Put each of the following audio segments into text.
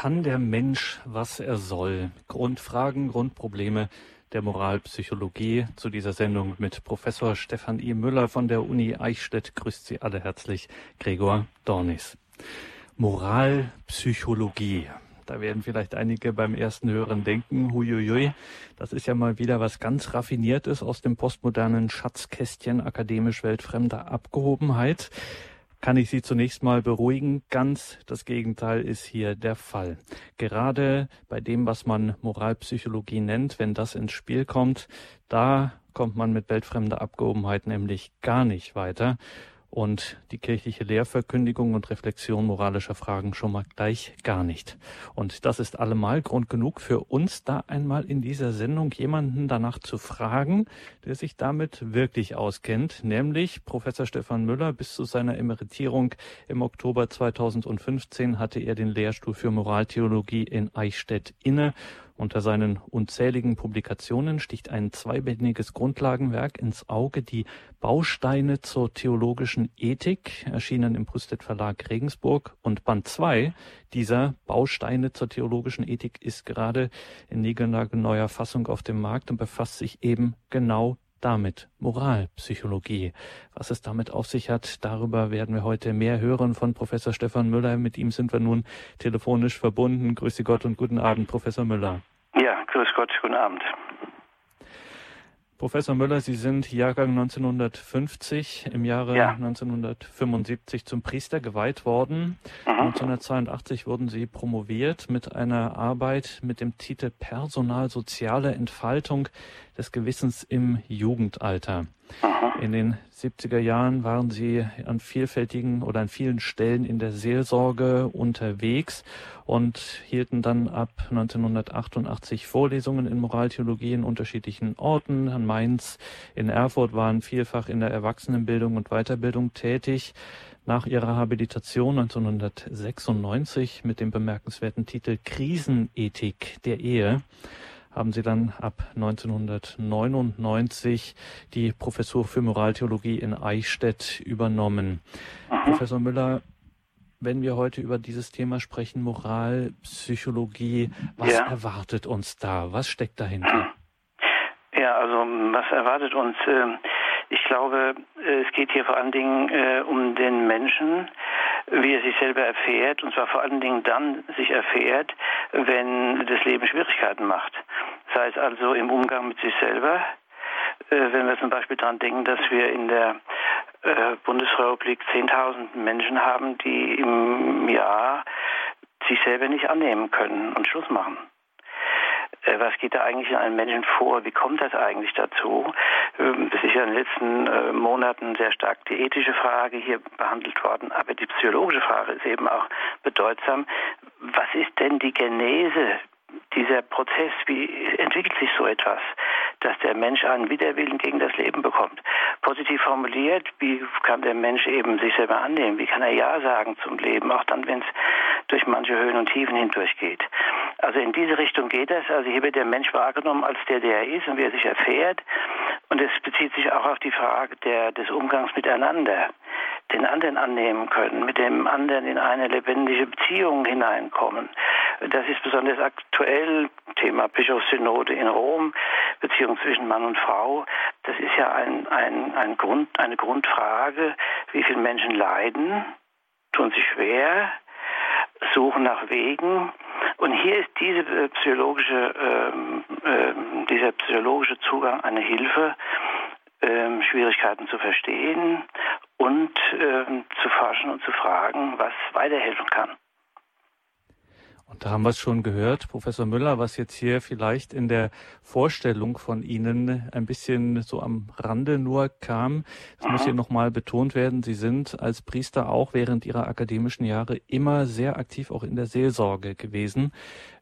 kann der Mensch, was er soll? Grundfragen, Grundprobleme der Moralpsychologie zu dieser Sendung mit Professor Stefan I. Müller von der Uni Eichstätt. Grüßt Sie alle herzlich, Gregor Dornis. Moralpsychologie. Da werden vielleicht einige beim ersten Hören denken, huiuiui, das ist ja mal wieder was ganz Raffiniertes aus dem postmodernen Schatzkästchen akademisch weltfremder Abgehobenheit. Kann ich Sie zunächst mal beruhigen? Ganz das Gegenteil ist hier der Fall. Gerade bei dem, was man Moralpsychologie nennt, wenn das ins Spiel kommt, da kommt man mit weltfremder Abgehobenheit nämlich gar nicht weiter und die kirchliche Lehrverkündigung und Reflexion moralischer Fragen schon mal gleich gar nicht. Und das ist allemal Grund genug für uns, da einmal in dieser Sendung jemanden danach zu fragen, der sich damit wirklich auskennt, nämlich Professor Stefan Müller. Bis zu seiner Emeritierung im Oktober 2015 hatte er den Lehrstuhl für Moraltheologie in Eichstätt inne unter seinen unzähligen Publikationen sticht ein zweibändiges Grundlagenwerk ins Auge, die Bausteine zur theologischen Ethik, erschienen im Brüstet Verlag Regensburg. Und Band 2 dieser Bausteine zur theologischen Ethik ist gerade in neuer Fassung auf dem Markt und befasst sich eben genau damit Moralpsychologie. Was es damit auf sich hat, darüber werden wir heute mehr hören von Professor Stefan Müller. Mit ihm sind wir nun telefonisch verbunden. Grüße Gott und guten Abend, Professor Müller. Ja, grüß Gott, guten Abend. Professor Müller, Sie sind Jahrgang 1950, im Jahre ja. 1975 zum Priester geweiht worden. Mhm. 1982 wurden Sie promoviert mit einer Arbeit mit dem Titel Personal soziale Entfaltung des Gewissens im Jugendalter. In den 70er Jahren waren Sie an vielfältigen oder an vielen Stellen in der Seelsorge unterwegs und hielten dann ab 1988 Vorlesungen in Moraltheologie in unterschiedlichen Orten. In Mainz, in Erfurt waren vielfach in der Erwachsenenbildung und Weiterbildung tätig. Nach ihrer Habilitation 1996 mit dem bemerkenswerten Titel Krisenethik der Ehe haben Sie dann ab 1999 die Professur für Moraltheologie in Eichstätt übernommen. Mhm. Professor Müller, wenn wir heute über dieses Thema sprechen, Moralpsychologie, was ja. erwartet uns da? Was steckt dahinter? Ja, also was erwartet uns? Ähm, ich glaube, es geht hier vor allen Dingen äh, um den Menschen, wie er sich selber erfährt, und zwar vor allen Dingen dann sich erfährt, wenn das Leben Schwierigkeiten macht. Sei es also im Umgang mit sich selber, äh, wenn wir zum Beispiel daran denken, dass wir in der äh, Bundesrepublik 10.000 Menschen haben, die im Jahr sich selber nicht annehmen können und Schluss machen. Äh, was geht da eigentlich in einem Menschen vor? Wie kommt das eigentlich dazu? Ähm, das ist ja in den letzten äh, Monaten sehr stark die ethische Frage hier behandelt worden, aber die psychologische Frage ist eben auch bedeutsam. Was ist denn die Genese dieser Prozess, wie entwickelt sich so etwas, dass der Mensch einen Widerwillen gegen das Leben bekommt? Positiv formuliert, wie kann der Mensch eben sich selber annehmen? Wie kann er Ja sagen zum Leben, auch dann, wenn es durch manche Höhen und Tiefen hindurchgeht? Also in diese Richtung geht es. Also hier wird der Mensch wahrgenommen als der, der er ist und wie er sich erfährt. Und es bezieht sich auch auf die Frage der, des Umgangs miteinander den anderen annehmen können, mit dem anderen in eine lebendige Beziehung hineinkommen. Das ist besonders aktuell, Thema Bischofssynode in Rom, Beziehung zwischen Mann und Frau. Das ist ja ein, ein, ein Grund, eine Grundfrage, wie viele Menschen leiden, tun sich schwer, suchen nach Wegen. Und hier ist diese psychologische, ähm, ähm, dieser psychologische Zugang eine Hilfe, ähm, Schwierigkeiten zu verstehen und ähm, zu forschen und zu fragen, was weiterhelfen kann. Und da haben wir es schon gehört, Professor Müller, was jetzt hier vielleicht in der Vorstellung von Ihnen ein bisschen so am Rande nur kam. Es muss hier nochmal betont werden, Sie sind als Priester auch während Ihrer akademischen Jahre immer sehr aktiv auch in der Seelsorge gewesen.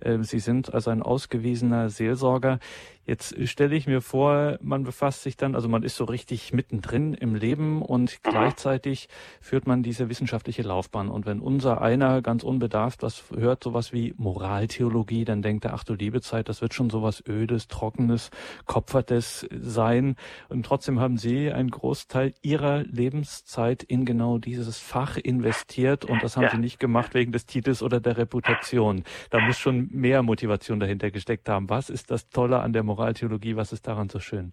Ähm, Sie sind also ein ausgewiesener Seelsorger. Jetzt stelle ich mir vor, man befasst sich dann, also man ist so richtig mittendrin im Leben und mhm. gleichzeitig führt man diese wissenschaftliche Laufbahn. Und wenn unser einer ganz unbedarft was hört, sowas wie Moraltheologie, dann denkt er, ach du liebe Zeit, das wird schon sowas Ödes, Trockenes, Kopfertes sein. Und trotzdem haben Sie einen Großteil Ihrer Lebenszeit in genau dieses Fach investiert und das haben ja. Sie nicht gemacht wegen des Titels oder der Reputation. Da muss schon mehr Motivation dahinter gesteckt haben. Was ist das Tolle an der Moraltheologie? Moraltheologie? Was ist daran so schön?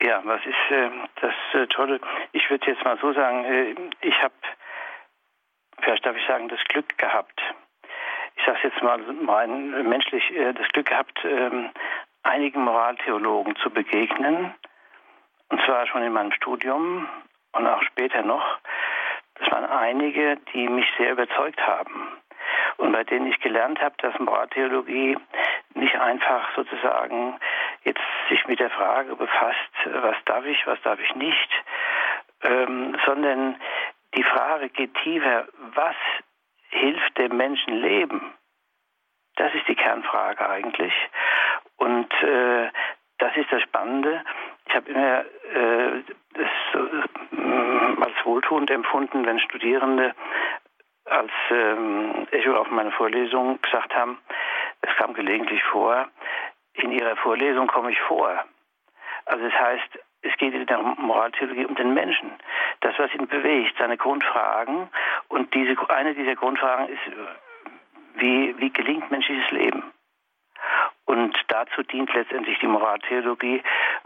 Ja, was ist äh, das äh, Tolle? Ich würde jetzt mal so sagen, äh, ich habe, vielleicht darf ich sagen, das Glück gehabt. Ich sage jetzt mal rein menschlich, äh, das Glück gehabt, ähm, einigen Moraltheologen zu begegnen. Und zwar schon in meinem Studium und auch später noch. Das waren einige, die mich sehr überzeugt haben und bei denen ich gelernt habe, dass Moraltheologie nicht einfach sozusagen jetzt sich mit der Frage befasst, was darf ich, was darf ich nicht, ähm, sondern die Frage geht tiefer, was hilft dem Menschen leben? Das ist die Kernfrage eigentlich. Und äh, das ist das Spannende. Ich habe immer äh, das äh, als wohltuend empfunden, wenn Studierende als ähm, Echo auf meine Vorlesung gesagt haben, es kam gelegentlich vor, in ihrer Vorlesung komme ich vor. Also das heißt, es geht in der Moraltheologie um den Menschen. Das, was ihn bewegt, seine Grundfragen. Und diese, eine dieser Grundfragen ist, wie, wie gelingt menschliches Leben? Und dazu dient letztendlich die Moraltheologie,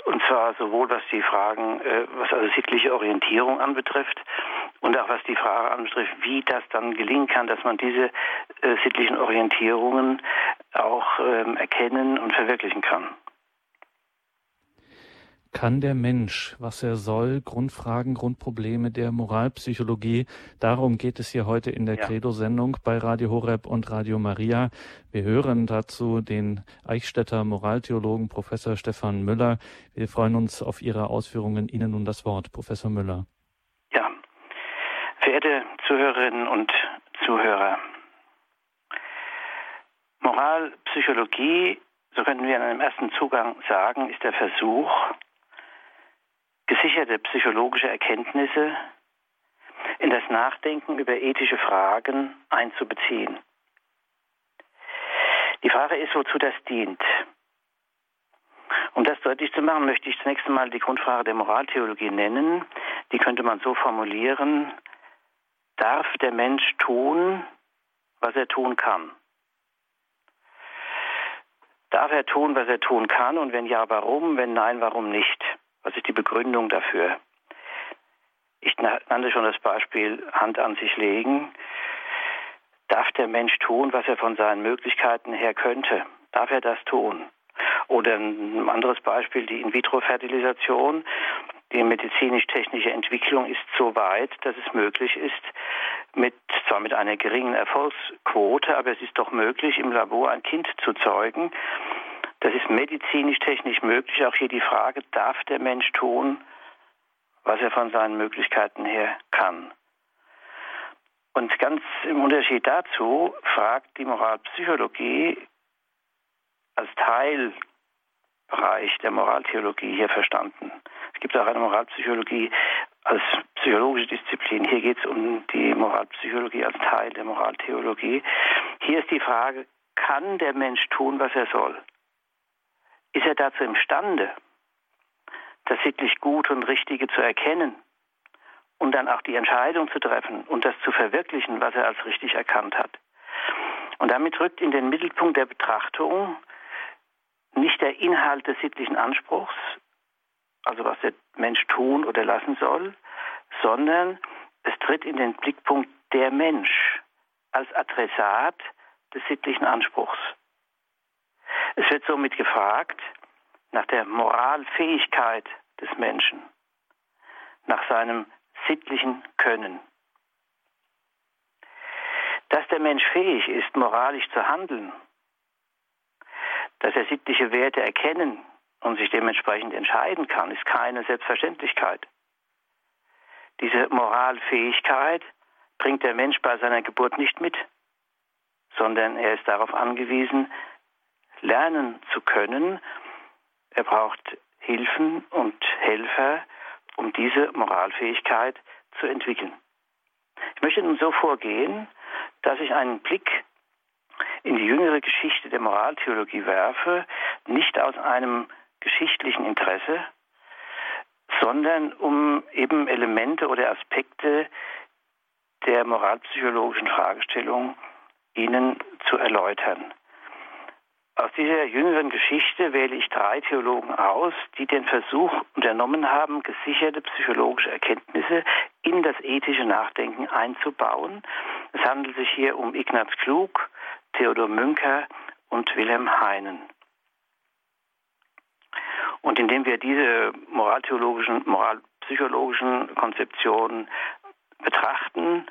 und zwar sowohl was die Fragen, äh, was also sittliche Orientierung anbetrifft, und auch was die Frage anbetrifft, wie das dann gelingen kann, dass man diese äh, sittlichen Orientierungen auch ähm, erkennen und verwirklichen kann. Kann der Mensch, was er soll, Grundfragen, Grundprobleme der Moralpsychologie, darum geht es hier heute in der ja. Credo-Sendung bei Radio Horeb und Radio Maria. Wir hören dazu den Eichstätter Moraltheologen Professor Stefan Müller. Wir freuen uns auf Ihre Ausführungen. Ihnen nun das Wort, Professor Müller. Verehrte Zuhörerinnen und Zuhörer, Moralpsychologie, so könnten wir in einem ersten Zugang sagen, ist der Versuch, gesicherte psychologische Erkenntnisse in das Nachdenken über ethische Fragen einzubeziehen. Die Frage ist, wozu das dient. Um das deutlich zu machen, möchte ich zunächst einmal die Grundfrage der Moraltheologie nennen. Die könnte man so formulieren, darf der Mensch tun, was er tun kann? Darf er tun, was er tun kann? Und wenn ja, warum? Wenn nein, warum nicht? Was ist die Begründung dafür? Ich nannte schon das Beispiel Hand an sich legen. Darf der Mensch tun, was er von seinen Möglichkeiten her könnte? Darf er das tun? Oder ein anderes Beispiel, die In-vitro-Fertilisation. Die medizinisch-technische Entwicklung ist so weit, dass es möglich ist, mit, zwar mit einer geringen Erfolgsquote, aber es ist doch möglich, im Labor ein Kind zu zeugen, das ist medizinisch-technisch möglich. Auch hier die Frage, darf der Mensch tun, was er von seinen Möglichkeiten her kann? Und ganz im Unterschied dazu fragt die Moralpsychologie als Teilbereich der Moraltheologie hier verstanden. Es gibt auch eine Moralpsychologie als psychologische Disziplin. Hier geht es um die Moralpsychologie als Teil der Moraltheologie. Hier ist die Frage, kann der Mensch tun, was er soll? ist er dazu imstande, das sittlich Gute und Richtige zu erkennen und dann auch die Entscheidung zu treffen und das zu verwirklichen, was er als richtig erkannt hat. Und damit rückt in den Mittelpunkt der Betrachtung nicht der Inhalt des sittlichen Anspruchs, also was der Mensch tun oder lassen soll, sondern es tritt in den Blickpunkt der Mensch als Adressat des sittlichen Anspruchs. Es wird somit gefragt nach der Moralfähigkeit des Menschen, nach seinem sittlichen Können. Dass der Mensch fähig ist, moralisch zu handeln, dass er sittliche Werte erkennen und sich dementsprechend entscheiden kann, ist keine Selbstverständlichkeit. Diese Moralfähigkeit bringt der Mensch bei seiner Geburt nicht mit, sondern er ist darauf angewiesen, lernen zu können er braucht Hilfen und Helfer, um diese Moralfähigkeit zu entwickeln. Ich möchte nun so vorgehen, dass ich einen Blick in die jüngere Geschichte der Moraltheologie werfe, nicht aus einem geschichtlichen Interesse, sondern um eben Elemente oder Aspekte der moralpsychologischen Fragestellung Ihnen zu erläutern. Aus dieser jüngeren Geschichte wähle ich drei Theologen aus, die den Versuch unternommen haben, gesicherte psychologische Erkenntnisse in das ethische Nachdenken einzubauen. Es handelt sich hier um Ignaz Klug, Theodor Münker und Wilhelm Heinen. Und indem wir diese moraltheologischen, moralpsychologischen Konzeptionen betrachten,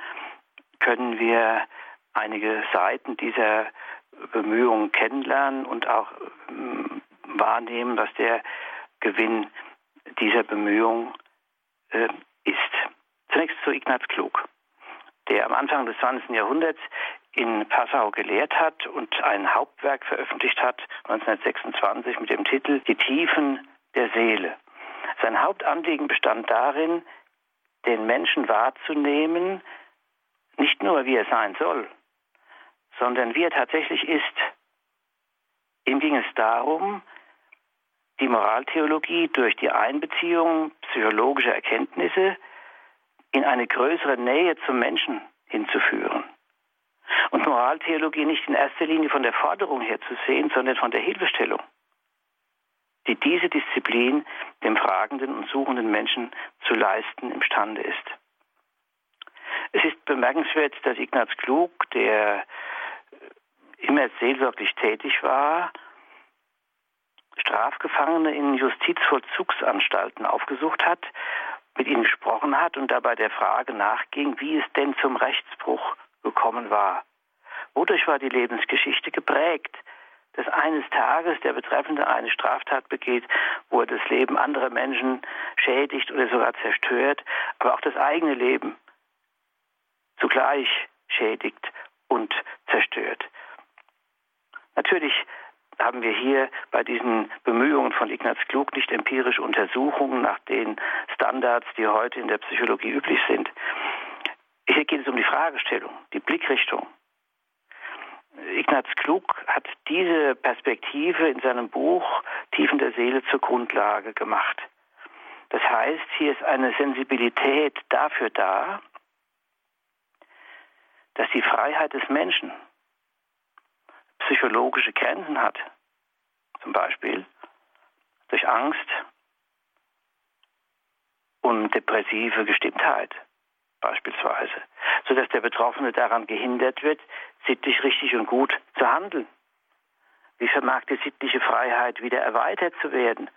können wir einige Seiten dieser Bemühungen kennenlernen und auch ähm, wahrnehmen, was der Gewinn dieser Bemühung äh, ist. Zunächst zu Ignaz Klug, der am Anfang des 20. Jahrhunderts in Passau gelehrt hat und ein Hauptwerk veröffentlicht hat, 1926, mit dem Titel Die Tiefen der Seele. Sein Hauptanliegen bestand darin, den Menschen wahrzunehmen, nicht nur wie er sein soll, sondern wie er tatsächlich ist. Ihm ging es darum, die Moraltheologie durch die Einbeziehung psychologischer Erkenntnisse in eine größere Nähe zum Menschen hinzuführen. Und Moraltheologie nicht in erster Linie von der Forderung her zu sehen, sondern von der Hilfestellung, die diese Disziplin dem fragenden und suchenden Menschen zu leisten imstande ist. Es ist bemerkenswert, dass Ignaz Klug, der immer seelsorglich tätig war, Strafgefangene in Justizvollzugsanstalten aufgesucht hat, mit ihnen gesprochen hat und dabei der Frage nachging, wie es denn zum Rechtsbruch gekommen war. Wodurch war die Lebensgeschichte geprägt, dass eines Tages der Betreffende eine Straftat begeht, wo er das Leben anderer Menschen schädigt oder sogar zerstört, aber auch das eigene Leben zugleich schädigt und zerstört. Natürlich haben wir hier bei diesen Bemühungen von Ignaz Klug nicht empirische Untersuchungen nach den Standards, die heute in der Psychologie üblich sind. Hier geht es um die Fragestellung, die Blickrichtung. Ignaz Klug hat diese Perspektive in seinem Buch Tiefen der Seele zur Grundlage gemacht. Das heißt, hier ist eine Sensibilität dafür da, dass die Freiheit des Menschen psychologische Grenzen hat. Zum Beispiel durch Angst und depressive Gestimmtheit beispielsweise, sodass der Betroffene daran gehindert wird, sittlich richtig und gut zu handeln. Wie vermag die sittliche Freiheit wieder erweitert zu werden,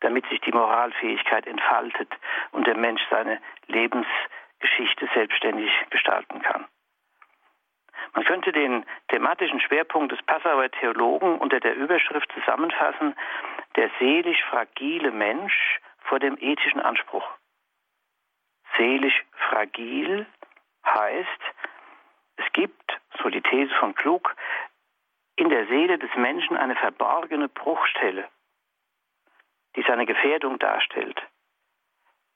damit sich die Moralfähigkeit entfaltet und der Mensch seine Lebensgeschichte selbstständig gestalten kann? Man könnte den thematischen Schwerpunkt des Passauer Theologen unter der Überschrift zusammenfassen, der seelisch fragile Mensch vor dem ethischen Anspruch. Seelisch fragil heißt, es gibt, so die These von Klug, in der Seele des Menschen eine verborgene Bruchstelle, die seine Gefährdung darstellt.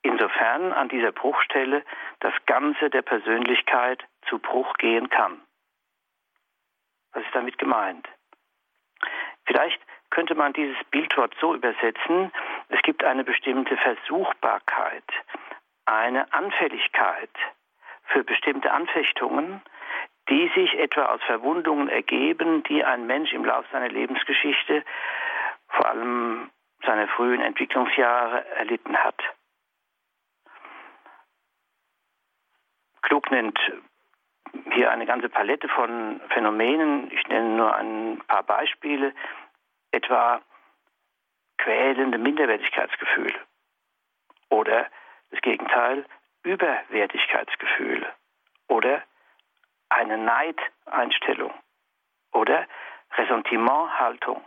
Insofern an dieser Bruchstelle das Ganze der Persönlichkeit zu Bruch gehen kann. Was ist damit gemeint? Vielleicht könnte man dieses Bildwort so übersetzen, es gibt eine bestimmte Versuchbarkeit, eine Anfälligkeit für bestimmte Anfechtungen, die sich etwa aus Verwundungen ergeben, die ein Mensch im Laufe seiner Lebensgeschichte, vor allem seiner frühen Entwicklungsjahre, erlitten hat. Klug nennt hier eine ganze Palette von Phänomenen. Ich nenne nur ein paar Beispiele, etwa quälende Minderwertigkeitsgefühle oder das Gegenteil, Überwertigkeitsgefühle oder eine Neideinstellung oder Ressentimenthaltung,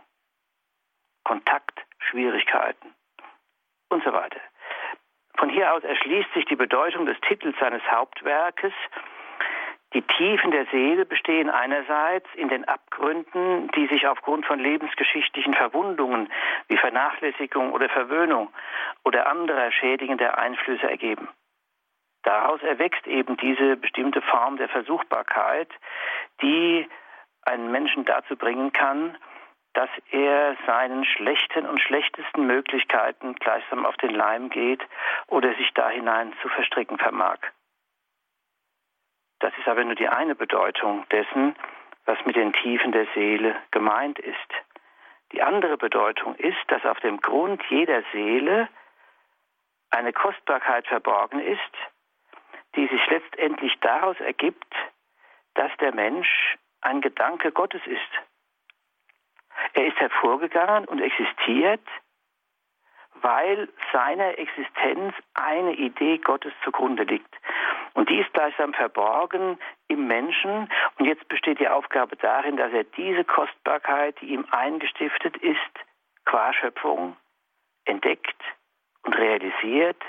Kontaktschwierigkeiten und so weiter. Von hier aus erschließt sich die Bedeutung des Titels seines Hauptwerkes Die Tiefen der Seele bestehen einerseits in den Abgründen, die sich aufgrund von lebensgeschichtlichen Verwundungen wie Vernachlässigung oder Verwöhnung oder anderer schädigender Einflüsse ergeben. Daraus erwächst eben diese bestimmte Form der Versuchbarkeit, die einen Menschen dazu bringen kann, dass er seinen schlechten und schlechtesten Möglichkeiten gleichsam auf den Leim geht oder sich da hinein zu verstricken vermag. Das ist aber nur die eine Bedeutung dessen, was mit den Tiefen der Seele gemeint ist. Die andere Bedeutung ist, dass auf dem Grund jeder Seele eine Kostbarkeit verborgen ist, die sich letztendlich daraus ergibt, dass der Mensch ein Gedanke Gottes ist. Er ist hervorgegangen und existiert, weil seiner Existenz eine Idee Gottes zugrunde liegt. Und die ist gleichsam verborgen im Menschen. Und jetzt besteht die Aufgabe darin, dass er diese Kostbarkeit, die ihm eingestiftet ist, qua Schöpfung, entdeckt und realisiert.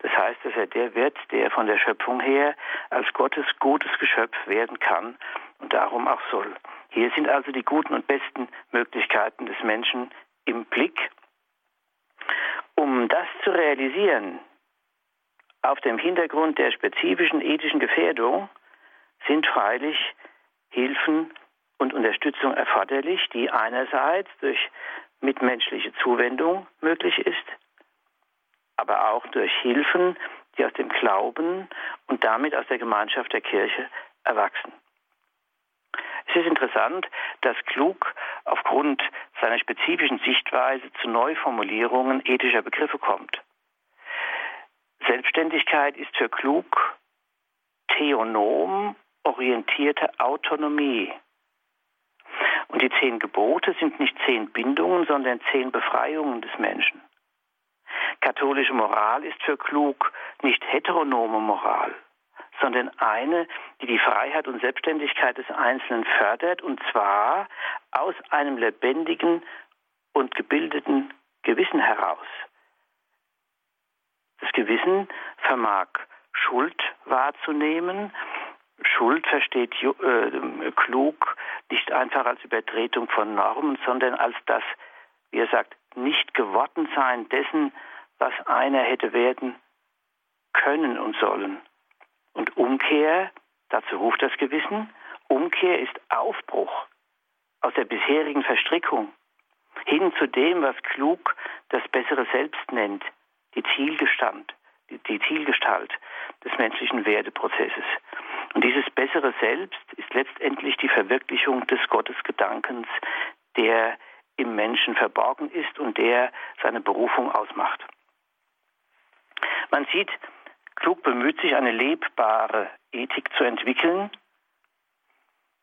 Das heißt, dass er der wird, der von der Schöpfung her als Gottes gutes Geschöpf werden kann und darum auch soll. Hier sind also die guten und besten Möglichkeiten des Menschen im Blick. Um das zu realisieren, auf dem Hintergrund der spezifischen ethischen Gefährdung sind freilich Hilfen und Unterstützung erforderlich, die einerseits durch mitmenschliche Zuwendung möglich ist, aber auch durch Hilfen, die aus dem Glauben und damit aus der Gemeinschaft der Kirche erwachsen. Es ist interessant, dass Klug aufgrund seiner spezifischen Sichtweise zu Neuformulierungen ethischer Begriffe kommt. Selbstständigkeit ist für Klug theonom orientierte Autonomie. Und die zehn Gebote sind nicht zehn Bindungen, sondern zehn Befreiungen des Menschen. Katholische Moral ist für Klug nicht heteronome Moral, sondern eine, die die Freiheit und Selbstständigkeit des Einzelnen fördert, und zwar aus einem lebendigen und gebildeten Gewissen heraus. Das Gewissen vermag Schuld wahrzunehmen. Schuld versteht äh, klug nicht einfach als Übertretung von Normen, sondern als das, wie er sagt, nicht geworden sein dessen, was einer hätte werden können und sollen. Und Umkehr, dazu ruft das Gewissen, Umkehr ist Aufbruch aus der bisherigen Verstrickung hin zu dem, was klug das bessere Selbst nennt, die Zielgestand, die, Zielgestalt des menschlichen Werdeprozesses. Und dieses bessere Selbst ist letztendlich die Verwirklichung des Gottesgedankens, der im Menschen verborgen ist und der seine Berufung ausmacht. Man sieht, Klug bemüht sich, eine lebbare Ethik zu entwickeln.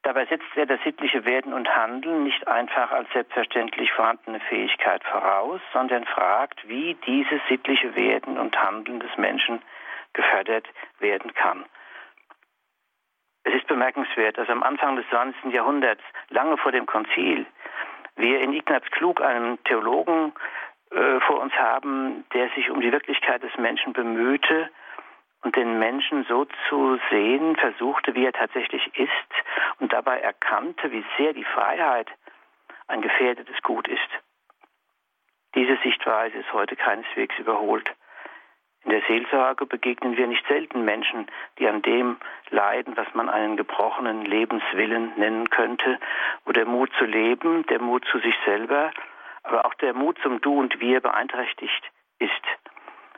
Dabei setzt er das sittliche Werden und Handeln nicht einfach als selbstverständlich vorhandene Fähigkeit voraus, sondern fragt, wie dieses sittliche Werden und Handeln des Menschen gefördert werden kann. Es ist bemerkenswert, dass am Anfang des 20. Jahrhunderts, lange vor dem Konzil, wir in Ignaz Klug, einem Theologen, äh, vor uns haben, der sich um die Wirklichkeit des Menschen bemühte und den Menschen so zu sehen versuchte, wie er tatsächlich ist und dabei erkannte, wie sehr die Freiheit ein gefährdetes Gut ist. Diese Sichtweise ist heute keineswegs überholt. In der Seelsorge begegnen wir nicht selten Menschen, die an dem leiden, was man einen gebrochenen Lebenswillen nennen könnte, wo der Mut zu leben, der Mut zu sich selber, aber auch der Mut zum Du und Wir beeinträchtigt ist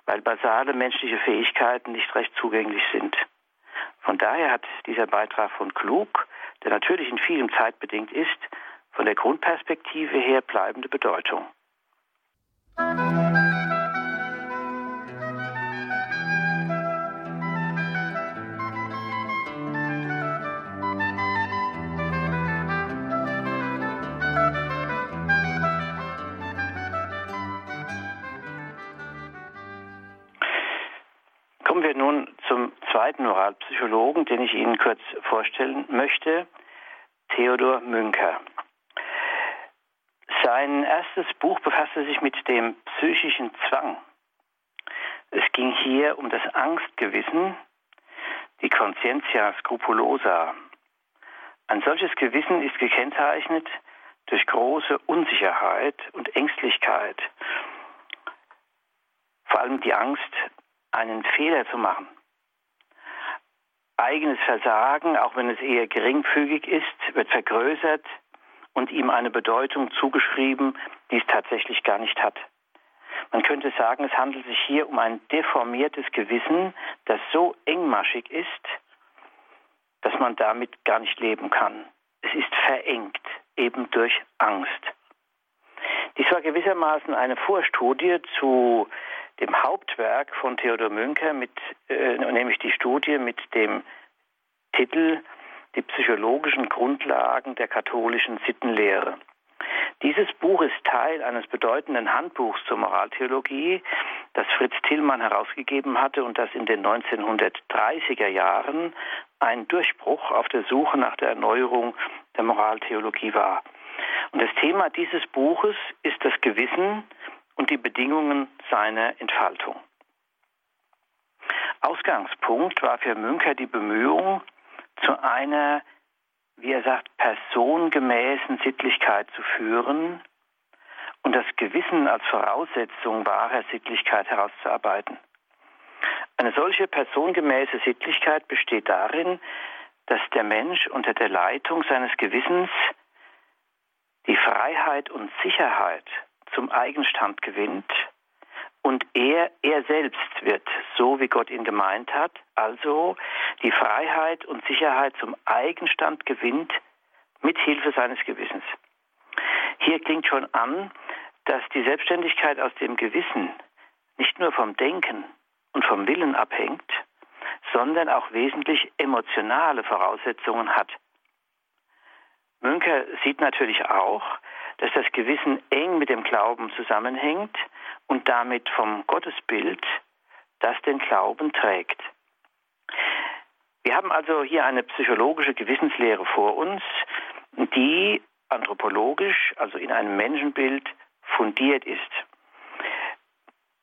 weil basale menschliche Fähigkeiten nicht recht zugänglich sind. Von daher hat dieser Beitrag von Klug, der natürlich in vielem zeitbedingt ist, von der Grundperspektive her bleibende Bedeutung. Kommen zweiten Moralpsychologen, den ich Ihnen kurz vorstellen möchte, Theodor Münker. Sein erstes Buch befasste sich mit dem psychischen Zwang. Es ging hier um das Angstgewissen, die Conscientia scrupulosa. Ein solches Gewissen ist gekennzeichnet durch große Unsicherheit und Ängstlichkeit, vor allem die Angst, einen Fehler zu machen. Eigenes Versagen, auch wenn es eher geringfügig ist, wird vergrößert und ihm eine Bedeutung zugeschrieben, die es tatsächlich gar nicht hat. Man könnte sagen, es handelt sich hier um ein deformiertes Gewissen, das so engmaschig ist, dass man damit gar nicht leben kann. Es ist verengt, eben durch Angst. Dies war gewissermaßen eine Vorstudie zu dem Hauptwerk von Theodor Münker, mit, äh, nämlich die Studie mit dem Titel Die psychologischen Grundlagen der katholischen Sittenlehre. Dieses Buch ist Teil eines bedeutenden Handbuchs zur Moraltheologie, das Fritz Tillmann herausgegeben hatte und das in den 1930er Jahren ein Durchbruch auf der Suche nach der Erneuerung der Moraltheologie war. Und das Thema dieses Buches ist das Gewissen und die Bedingungen seiner Entfaltung. Ausgangspunkt war für Münker die Bemühung, zu einer wie er sagt, personengemäßen Sittlichkeit zu führen und das Gewissen als Voraussetzung wahrer Sittlichkeit herauszuarbeiten. Eine solche personengemäße Sittlichkeit besteht darin, dass der Mensch unter der Leitung seines Gewissens die Freiheit und Sicherheit zum Eigenstand gewinnt und er, er selbst wird, so wie Gott ihn gemeint hat, also die Freiheit und Sicherheit zum Eigenstand gewinnt mit Hilfe seines Gewissens. Hier klingt schon an, dass die Selbstständigkeit aus dem Gewissen nicht nur vom Denken und vom Willen abhängt, sondern auch wesentlich emotionale Voraussetzungen hat. Münker sieht natürlich auch, dass das Gewissen eng mit dem Glauben zusammenhängt und damit vom Gottesbild, das den Glauben trägt. Wir haben also hier eine psychologische Gewissenslehre vor uns, die anthropologisch, also in einem Menschenbild, fundiert ist.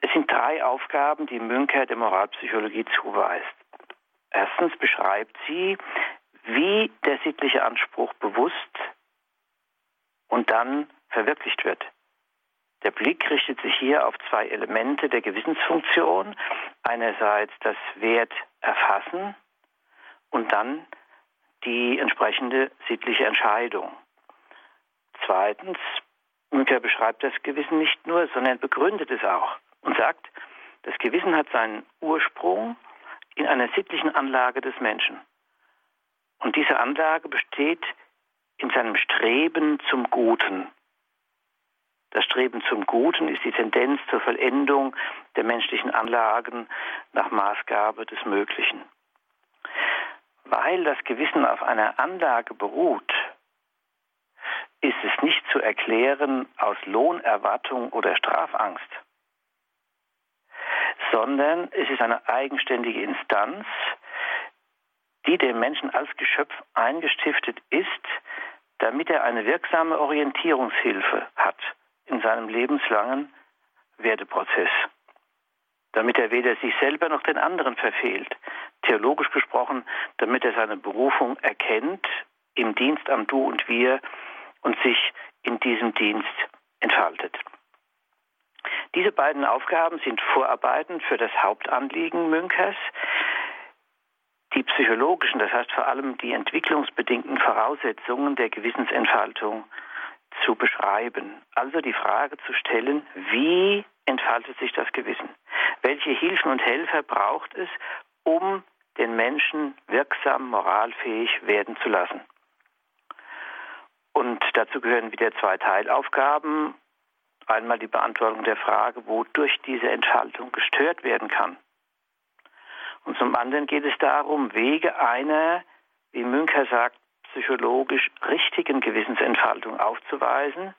Es sind drei Aufgaben, die Münker der Moralpsychologie zuweist. Erstens beschreibt sie, wie der sittliche Anspruch bewusst und dann verwirklicht wird. Der Blick richtet sich hier auf zwei Elemente der Gewissensfunktion. Einerseits das Wert erfassen und dann die entsprechende sittliche Entscheidung. Zweitens, Münker beschreibt das Gewissen nicht nur, sondern begründet es auch und sagt, das Gewissen hat seinen Ursprung in einer sittlichen Anlage des Menschen. Und diese Anlage besteht in seinem Streben zum Guten. Das Streben zum Guten ist die Tendenz zur Vollendung der menschlichen Anlagen nach Maßgabe des Möglichen. Weil das Gewissen auf einer Anlage beruht, ist es nicht zu erklären aus Lohnerwartung oder Strafangst, sondern es ist eine eigenständige Instanz, die dem Menschen als Geschöpf eingestiftet ist, damit er eine wirksame Orientierungshilfe hat in seinem lebenslangen Werdeprozess, damit er weder sich selber noch den anderen verfehlt. Theologisch gesprochen, damit er seine Berufung erkennt im Dienst am Du und Wir und sich in diesem Dienst entfaltet. Diese beiden Aufgaben sind Vorarbeiten für das Hauptanliegen Münkers, die psychologischen, das heißt vor allem die entwicklungsbedingten Voraussetzungen der Gewissensentfaltung zu beschreiben. Also die Frage zu stellen, wie entfaltet sich das Gewissen? Welche Hilfen und Helfer braucht es, um den Menschen wirksam moralfähig werden zu lassen? Und dazu gehören wieder zwei Teilaufgaben. Einmal die Beantwortung der Frage, wodurch diese Entfaltung gestört werden kann. Und zum anderen geht es darum, Wege einer, wie Münker sagt, psychologisch richtigen Gewissensentfaltung aufzuweisen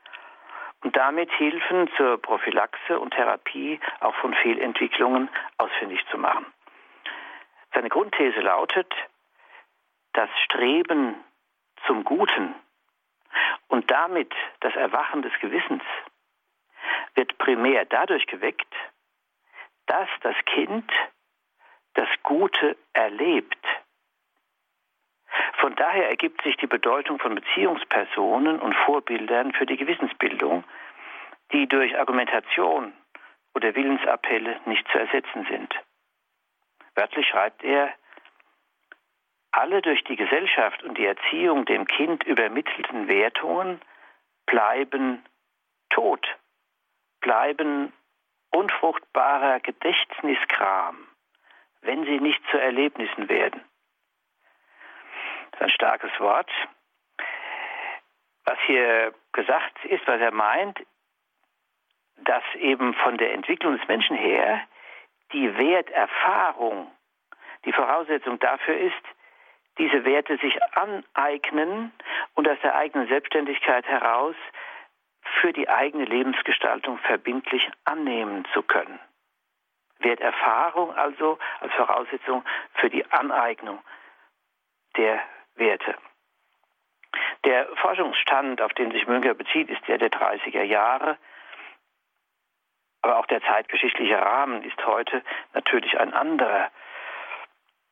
und damit Hilfen zur Prophylaxe und Therapie auch von Fehlentwicklungen ausfindig zu machen. Seine Grundthese lautet, das Streben zum Guten und damit das Erwachen des Gewissens wird primär dadurch geweckt, dass das Kind das Gute erlebt Von daher ergibt sich die Bedeutung von Beziehungspersonen und Vorbildern für die Gewissensbildung, die durch Argumentation oder Willensappelle nicht zu ersetzen sind. Wörtlich schreibt er, alle durch die Gesellschaft und die Erziehung dem Kind übermittelten Wertungen bleiben tot, bleiben unfruchtbarer Gedächtniskram, wenn sie nicht zu Erlebnissen werden. Das ist ein starkes Wort. Was hier gesagt ist, was er meint, dass eben von der Entwicklung des Menschen her die Werterfahrung die Voraussetzung dafür ist, diese Werte sich aneignen und aus der eigenen Selbstständigkeit heraus für die eigene Lebensgestaltung verbindlich annehmen zu können. Werterfahrung also als Voraussetzung für die Aneignung der Werte. Der Forschungsstand, auf den sich Münker bezieht, ist der der 30er Jahre. Aber auch der zeitgeschichtliche Rahmen ist heute natürlich ein anderer.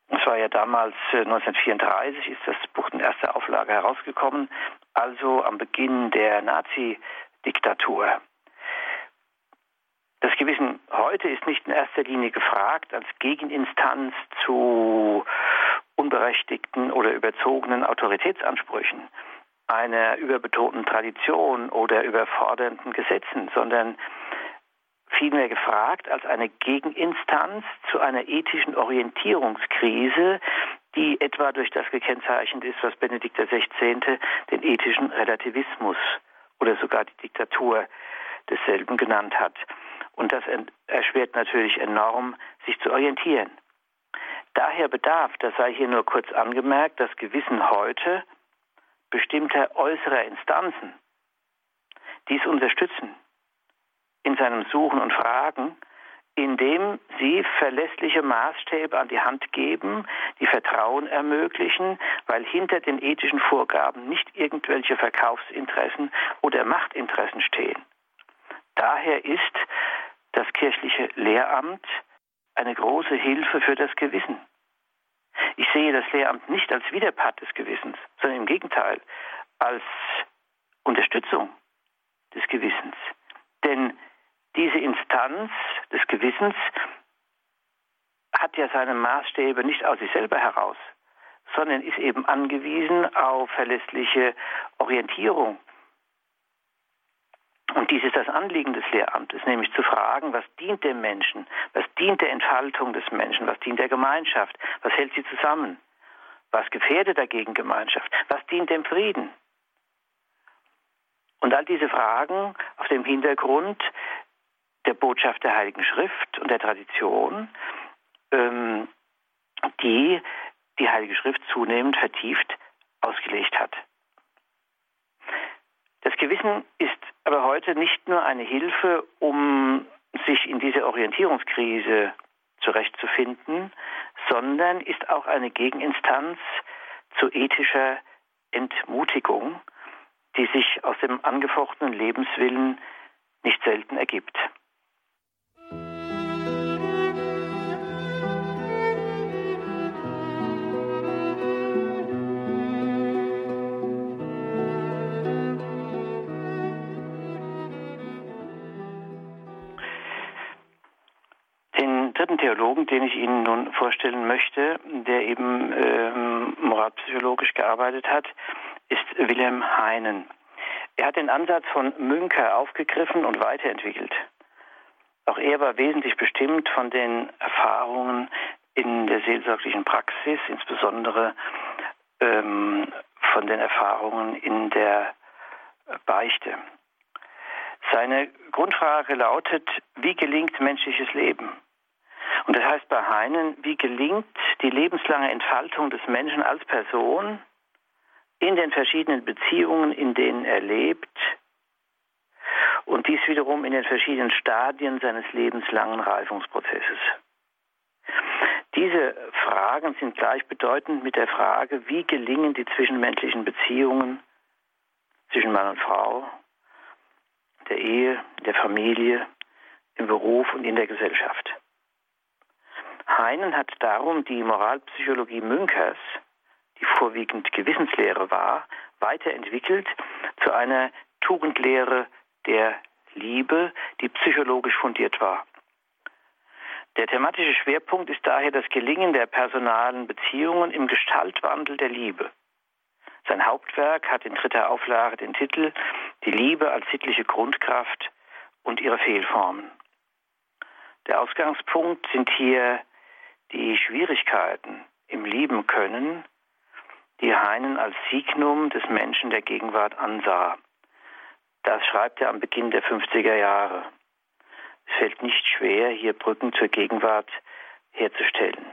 Es war ja damals 1934 äh, ist das Buch in erster Auflage herausgekommen, also am Beginn der Nazi-Diktatur. Das Gewissen heute ist nicht in erster Linie gefragt als Gegeninstanz zu unberechtigten oder überzogenen Autoritätsansprüchen, einer überbetonten Tradition oder überfordernden Gesetzen, sondern vielmehr gefragt als eine Gegeninstanz zu einer ethischen Orientierungskrise, die etwa durch das gekennzeichnet ist, was Benedikt XVI. den ethischen Relativismus oder sogar die Diktatur desselben genannt hat. Und das erschwert natürlich enorm, sich zu orientieren. Daher bedarf, das sei hier nur kurz angemerkt, das Gewissen heute bestimmter äußerer Instanzen, die es unterstützen, in seinem Suchen und Fragen, indem sie verlässliche Maßstäbe an die Hand geben, die Vertrauen ermöglichen, weil hinter den ethischen Vorgaben nicht irgendwelche Verkaufsinteressen oder Machtinteressen stehen. Daher ist das kirchliche Lehramt eine große Hilfe für das Gewissen. Ich sehe das Lehramt nicht als Widerpart des Gewissens, sondern im Gegenteil als Unterstützung des Gewissens. Denn diese Instanz des Gewissens hat ja seine Maßstäbe nicht aus sich selber heraus, sondern ist eben angewiesen auf verlässliche Orientierung. Und dies ist das Anliegen des Lehramtes, nämlich zu fragen, was dient dem Menschen, was dient der Entfaltung des Menschen, was dient der Gemeinschaft, was hält sie zusammen, was gefährdet dagegen Gemeinschaft, was dient dem Frieden. Und all diese Fragen auf dem Hintergrund der Botschaft der Heiligen Schrift und der Tradition, ähm, die die Heilige Schrift zunehmend vertieft ausgelegt hat. Das Gewissen ist aber heute nicht nur eine Hilfe, um sich in dieser Orientierungskrise zurechtzufinden, sondern ist auch eine Gegeninstanz zu ethischer Entmutigung, die sich aus dem angefochtenen Lebenswillen nicht selten ergibt. Den ich Ihnen nun vorstellen möchte, der eben ähm, moralpsychologisch gearbeitet hat, ist Wilhelm Heinen. Er hat den Ansatz von Münker aufgegriffen und weiterentwickelt. Auch er war wesentlich bestimmt von den Erfahrungen in der seelsorglichen Praxis, insbesondere ähm, von den Erfahrungen in der Beichte. Seine Grundfrage lautet, wie gelingt menschliches Leben? Und das heißt bei Heinen, wie gelingt die lebenslange Entfaltung des Menschen als Person in den verschiedenen Beziehungen, in denen er lebt und dies wiederum in den verschiedenen Stadien seines lebenslangen Reifungsprozesses. Diese Fragen sind gleichbedeutend mit der Frage, wie gelingen die zwischenmenschlichen Beziehungen zwischen Mann und Frau, der Ehe, der Familie, im Beruf und in der Gesellschaft. Heinen hat darum die Moralpsychologie Münkers, die vorwiegend Gewissenslehre war, weiterentwickelt zu einer Tugendlehre der Liebe, die psychologisch fundiert war. Der thematische Schwerpunkt ist daher das Gelingen der personalen Beziehungen im Gestaltwandel der Liebe. Sein Hauptwerk hat in dritter Auflage den Titel Die Liebe als sittliche Grundkraft und ihre Fehlformen. Der Ausgangspunkt sind hier die Schwierigkeiten im Lieben können, die Heinen als Signum des Menschen der Gegenwart ansah. Das schreibt er am Beginn der 50er Jahre. Es fällt nicht schwer, hier Brücken zur Gegenwart herzustellen.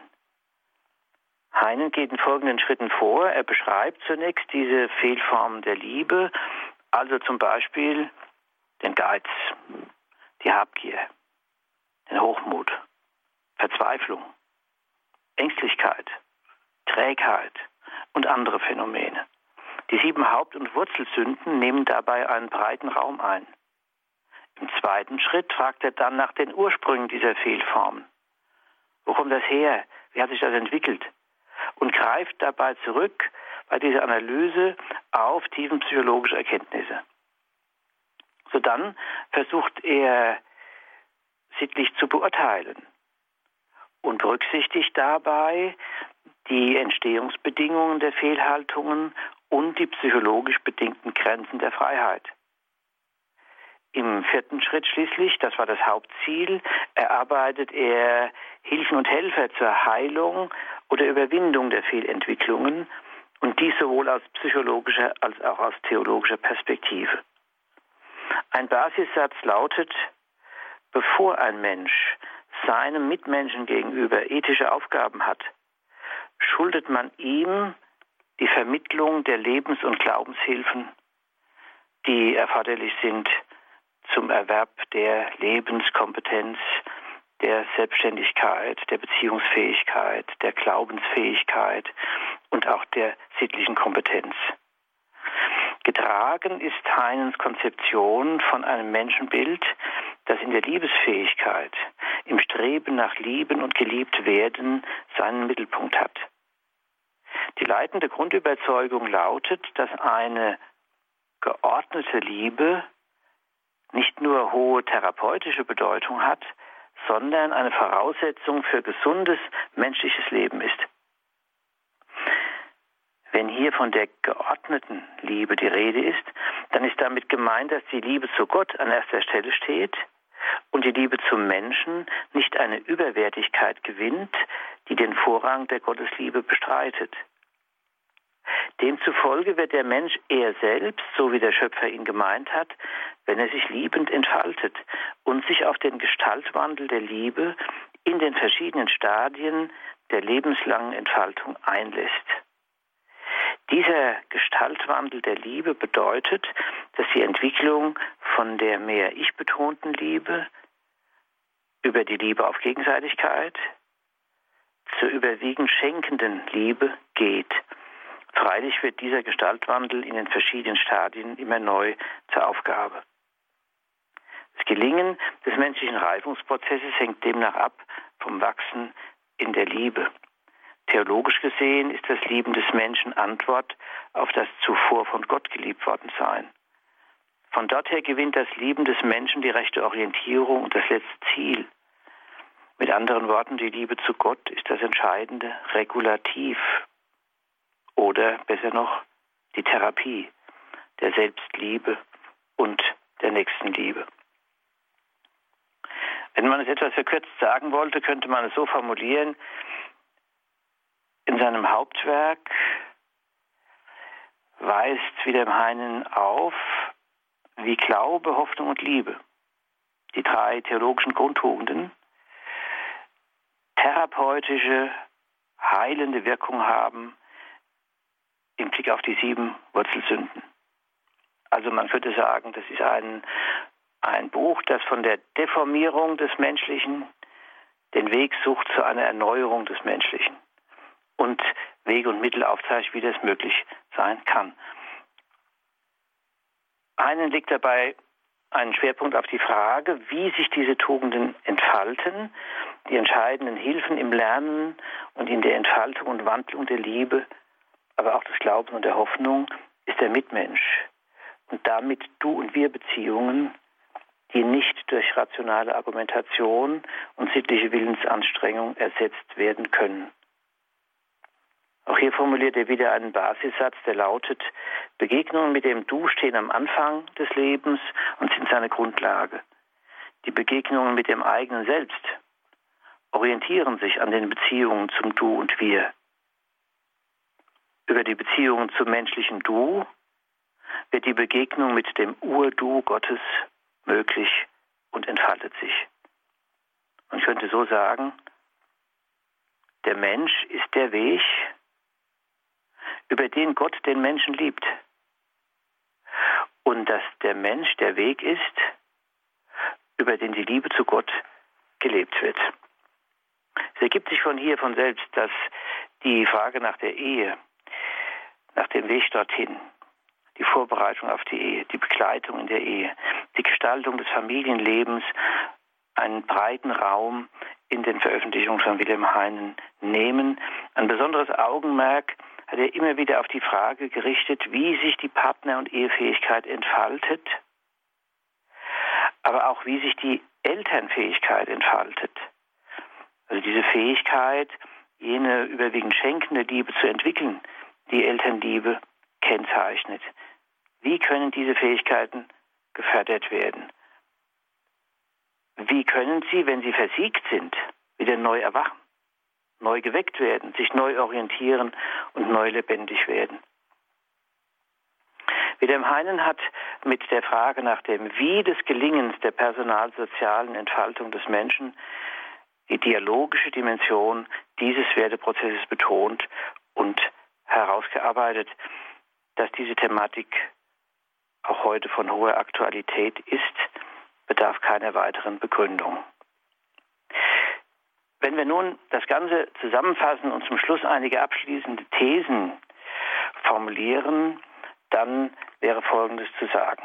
Heinen geht in folgenden Schritten vor. Er beschreibt zunächst diese Fehlformen der Liebe, also zum Beispiel den Geiz, die Habgier, den Hochmut, Verzweiflung, Ängstlichkeit, Trägheit und andere Phänomene. Die sieben Haupt- und Wurzelsünden nehmen dabei einen breiten Raum ein. Im zweiten Schritt fragt er dann nach den Ursprüngen dieser Fehlformen. Wo kommt das her? Wie hat sich das entwickelt? Und greift dabei zurück bei dieser Analyse auf tiefenpsychologische Erkenntnisse. So dann versucht er sittlich zu beurteilen und berücksichtigt dabei die Entstehungsbedingungen der Fehlhaltungen und die psychologisch bedingten Grenzen der Freiheit. Im vierten Schritt schließlich, das war das Hauptziel, erarbeitet er Hilfen und Helfer zur Heilung oder Überwindung der Fehlentwicklungen und dies sowohl aus psychologischer als auch aus theologischer Perspektive. Ein Basissatz lautet, bevor ein Mensch seinem Mitmenschen gegenüber ethische Aufgaben hat, schuldet man ihm die Vermittlung der Lebens- und Glaubenshilfen, die erforderlich sind zum Erwerb der Lebenskompetenz, der Selbstständigkeit, der Beziehungsfähigkeit, der Glaubensfähigkeit und auch der sittlichen Kompetenz. Getragen ist Heinens Konzeption von einem Menschenbild, das in der Liebesfähigkeit, im Streben nach Lieben und geliebt werden seinen Mittelpunkt hat. Die leitende Grundüberzeugung lautet, dass eine geordnete Liebe nicht nur hohe therapeutische Bedeutung hat, sondern eine Voraussetzung für gesundes menschliches Leben ist. Wenn hier von der geordneten Liebe die Rede ist, dann ist damit gemeint, dass die Liebe zu Gott an erster Stelle steht und die Liebe zum Menschen nicht eine Überwertigkeit gewinnt, die den Vorrang der Gottesliebe bestreitet. Demzufolge wird der Mensch er selbst, so wie der Schöpfer ihn gemeint hat, wenn er sich liebend entfaltet und sich auf den Gestaltwandel der Liebe in den verschiedenen Stadien der lebenslangen Entfaltung einlässt. Dieser Gestaltwandel der Liebe bedeutet, dass die Entwicklung von der mehr ich betonten Liebe über die Liebe auf Gegenseitigkeit zur überwiegend schenkenden Liebe geht. Freilich wird dieser Gestaltwandel in den verschiedenen Stadien immer neu zur Aufgabe. Das Gelingen des menschlichen Reifungsprozesses hängt demnach ab vom Wachsen in der Liebe. Theologisch gesehen ist das Lieben des Menschen Antwort auf das zuvor von Gott geliebt worden sein. Von dort her gewinnt das Lieben des Menschen die rechte Orientierung und das letzte Ziel. Mit anderen Worten, die Liebe zu Gott ist das entscheidende Regulativ oder besser noch die Therapie der Selbstliebe und der Nächstenliebe. Wenn man es etwas verkürzt sagen wollte, könnte man es so formulieren, in seinem Hauptwerk weist Wilhelm Heinen auf, wie Glaube, Hoffnung und Liebe, die drei theologischen Grundtugenden, therapeutische, heilende Wirkung haben im Blick auf die sieben Wurzelsünden. Also man könnte sagen, das ist ein, ein Buch, das von der Deformierung des Menschlichen den Weg sucht zu einer Erneuerung des Menschlichen und Wege und Mittel aufzeigt, wie das möglich sein kann. Einen legt dabei einen Schwerpunkt auf die Frage, wie sich diese Tugenden entfalten, die entscheidenden Hilfen im Lernen und in der Entfaltung und Wandlung der Liebe aber auch des Glaubens und der Hoffnung ist der Mitmensch und damit du und wir Beziehungen, die nicht durch rationale Argumentation und sittliche Willensanstrengung ersetzt werden können. Auch hier formuliert er wieder einen Basissatz, der lautet, Begegnungen mit dem Du stehen am Anfang des Lebens und sind seine Grundlage. Die Begegnungen mit dem eigenen Selbst orientieren sich an den Beziehungen zum Du und Wir. Über die Beziehungen zum menschlichen Du wird die Begegnung mit dem Ur-Du Gottes möglich und entfaltet sich. Man könnte so sagen, der Mensch ist der Weg, über den Gott den Menschen liebt. Und dass der Mensch der Weg ist, über den die Liebe zu Gott gelebt wird. Es ergibt sich von hier von selbst, dass die Frage nach der Ehe, nach dem Weg dorthin, die Vorbereitung auf die Ehe, die Begleitung in der Ehe, die Gestaltung des Familienlebens einen breiten Raum in den Veröffentlichungen von Wilhelm Heinen nehmen. Ein besonderes Augenmerk hat er immer wieder auf die Frage gerichtet, wie sich die Partner- und Ehefähigkeit entfaltet, aber auch wie sich die Elternfähigkeit entfaltet. Also diese Fähigkeit, jene überwiegend schenkende Liebe zu entwickeln, die Elternliebe kennzeichnet. Wie können diese Fähigkeiten gefördert werden? Wie können sie, wenn sie versiegt sind, wieder neu erwachen, neu geweckt werden, sich neu orientieren und neu lebendig werden? Wilhelm Heinen hat mit der Frage nach dem Wie des Gelingens der personalsozialen Entfaltung des Menschen die dialogische Dimension dieses Werteprozesses betont und herausgearbeitet, dass diese Thematik auch heute von hoher Aktualität ist, bedarf keiner weiteren Begründung. Wenn wir nun das Ganze zusammenfassen und zum Schluss einige abschließende Thesen formulieren, dann wäre Folgendes zu sagen.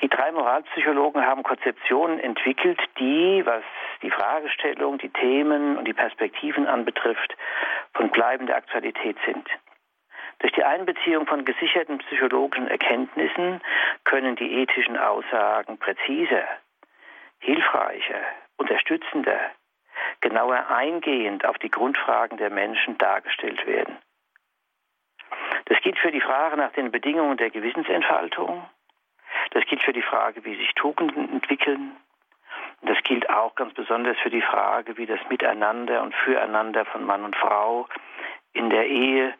Die drei Moralpsychologen haben Konzeptionen entwickelt, die, was die Fragestellung, die Themen und die Perspektiven anbetrifft, von bleibender Aktualität sind. Durch die Einbeziehung von gesicherten psychologischen Erkenntnissen können die ethischen Aussagen präziser, hilfreicher, unterstützender, genauer eingehend auf die Grundfragen der Menschen dargestellt werden. Das gilt für die Frage nach den Bedingungen der Gewissensentfaltung, das gilt für die Frage, wie sich Tugenden entwickeln, das gilt auch ganz besonders für die Frage, wie das Miteinander und Füreinander von Mann und Frau in der Ehe,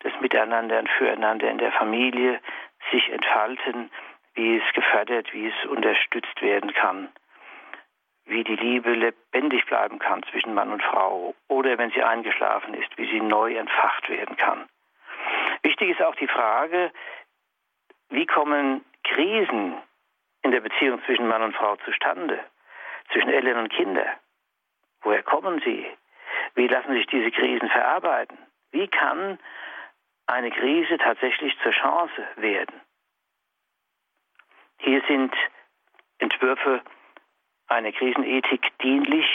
das Miteinander und Füreinander in der Familie sich entfalten, wie es gefördert, wie es unterstützt werden kann, wie die Liebe lebendig bleiben kann zwischen Mann und Frau oder wenn sie eingeschlafen ist, wie sie neu entfacht werden kann. Wichtig ist auch die Frage, wie kommen Krisen in der Beziehung zwischen Mann und Frau zustande? zwischen Eltern und Kindern? Woher kommen sie? Wie lassen sich diese Krisen verarbeiten? Wie kann eine Krise tatsächlich zur Chance werden? Hier sind Entwürfe einer Krisenethik dienlich,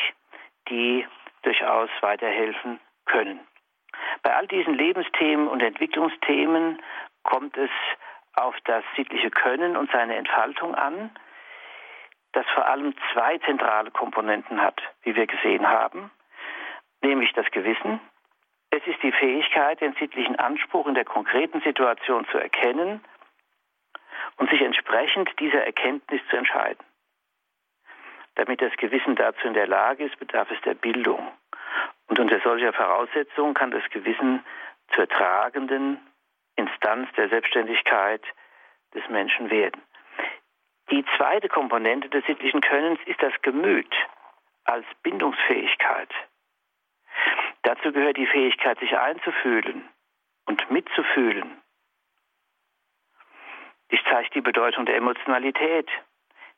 die durchaus weiterhelfen können. Bei all diesen Lebensthemen und Entwicklungsthemen kommt es auf das sittliche Können und seine Entfaltung an, das vor allem zwei zentrale Komponenten hat, wie wir gesehen haben, nämlich das Gewissen. Es ist die Fähigkeit, den sittlichen Anspruch in der konkreten Situation zu erkennen und sich entsprechend dieser Erkenntnis zu entscheiden. Damit das Gewissen dazu in der Lage ist, bedarf es der Bildung. Und unter solcher Voraussetzung kann das Gewissen zur tragenden Instanz der Selbstständigkeit des Menschen werden. Die zweite Komponente des sittlichen Könnens ist das Gemüt als Bindungsfähigkeit. Dazu gehört die Fähigkeit, sich einzufühlen und mitzufühlen. Dies zeigt die Bedeutung der Emotionalität,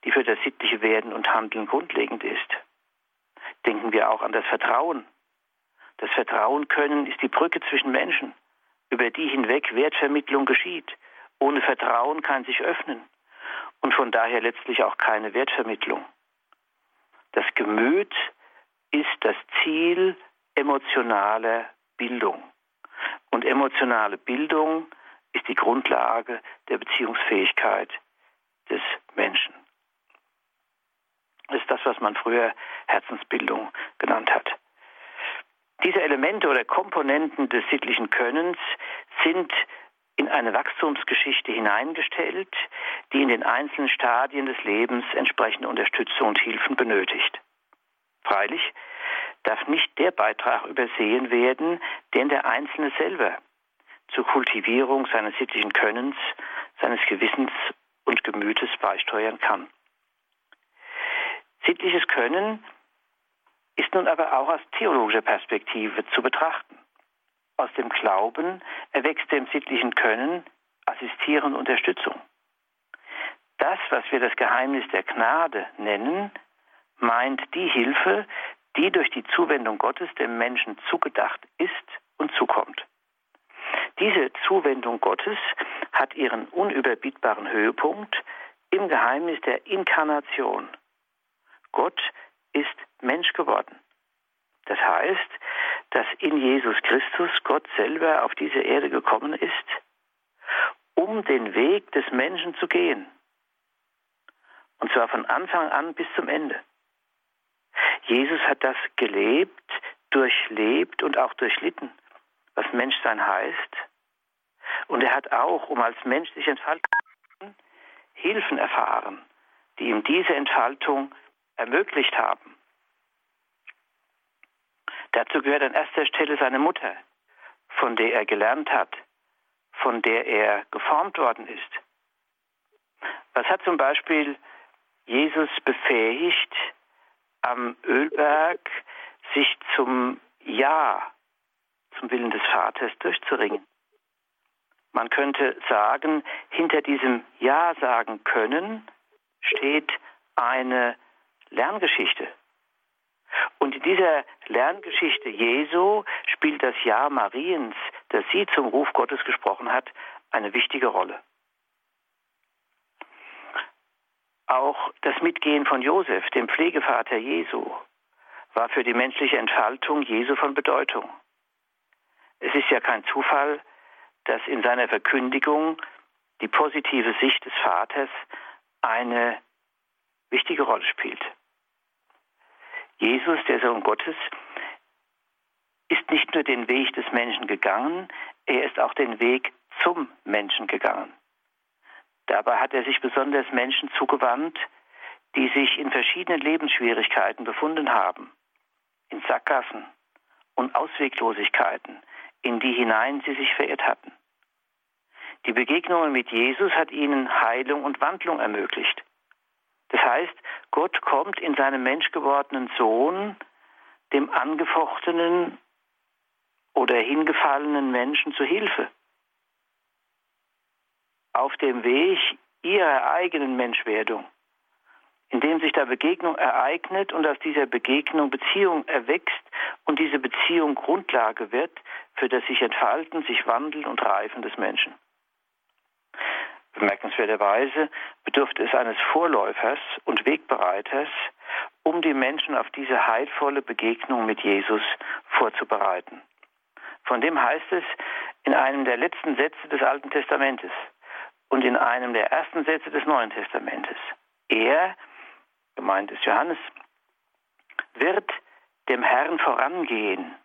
die für das sittliche Werden und Handeln grundlegend ist. Denken wir auch an das Vertrauen. Das Vertrauen können ist die Brücke zwischen Menschen, über die hinweg Wertvermittlung geschieht. Ohne Vertrauen kann sich öffnen und von daher letztlich auch keine Wertvermittlung. Das Gemüt ist das Ziel emotionaler Bildung. Und emotionale Bildung ist die Grundlage der Beziehungsfähigkeit des Menschen. Ist das, was man früher Herzensbildung genannt hat. Diese Elemente oder Komponenten des sittlichen Könnens sind in eine Wachstumsgeschichte hineingestellt, die in den einzelnen Stadien des Lebens entsprechende Unterstützung und Hilfen benötigt. Freilich darf nicht der Beitrag übersehen werden, den der Einzelne selber zur Kultivierung seines sittlichen Könnens, seines Gewissens und Gemütes beisteuern kann. Sittliches Können ist nun aber auch aus theologischer Perspektive zu betrachten. Aus dem Glauben erwächst dem sittlichen Können Assistieren und Unterstützung. Das, was wir das Geheimnis der Gnade nennen, meint die Hilfe, die durch die Zuwendung Gottes dem Menschen zugedacht ist und zukommt. Diese Zuwendung Gottes hat ihren unüberbietbaren Höhepunkt im Geheimnis der Inkarnation. Gott ist Mensch geworden. Das heißt, dass in Jesus Christus Gott selber auf diese Erde gekommen ist, um den Weg des Menschen zu gehen. Und zwar von Anfang an bis zum Ende. Jesus hat das gelebt, durchlebt und auch durchlitten, was Menschsein heißt. Und er hat auch, um als Mensch sich entfalten Hilfen erfahren, die ihm diese Entfaltung ermöglicht haben. Dazu gehört an erster Stelle seine Mutter, von der er gelernt hat, von der er geformt worden ist. Was hat zum Beispiel Jesus befähigt, am Ölberg sich zum Ja, zum Willen des Vaters durchzuringen? Man könnte sagen, hinter diesem Ja sagen können steht eine Lerngeschichte. Und in dieser Lerngeschichte Jesu spielt das Ja Mariens, das sie zum Ruf Gottes gesprochen hat, eine wichtige Rolle. Auch das Mitgehen von Josef, dem Pflegevater Jesu, war für die menschliche Entfaltung Jesu von Bedeutung. Es ist ja kein Zufall, dass in seiner Verkündigung die positive Sicht des Vaters eine wichtige Rolle spielt. Jesus, der Sohn Gottes, ist nicht nur den Weg des Menschen gegangen, er ist auch den Weg zum Menschen gegangen. Dabei hat er sich besonders Menschen zugewandt, die sich in verschiedenen Lebensschwierigkeiten befunden haben, in Sackgassen und Ausweglosigkeiten, in die hinein sie sich verirrt hatten. Die Begegnungen mit Jesus hat ihnen Heilung und Wandlung ermöglicht. Das heißt, Gott kommt in seinem menschgewordenen Sohn dem angefochtenen oder hingefallenen Menschen zu Hilfe. Auf dem Weg ihrer eigenen Menschwerdung, indem sich da Begegnung ereignet und aus dieser Begegnung Beziehung erwächst und diese Beziehung Grundlage wird für das sich entfalten, sich wandeln und reifen des Menschen. Bemerkenswerterweise bedurfte es eines Vorläufers und Wegbereiters, um die Menschen auf diese heilvolle Begegnung mit Jesus vorzubereiten. Von dem heißt es in einem der letzten Sätze des Alten Testamentes und in einem der ersten Sätze des Neuen Testamentes. Er, gemeint ist Johannes, wird dem Herrn vorangehen,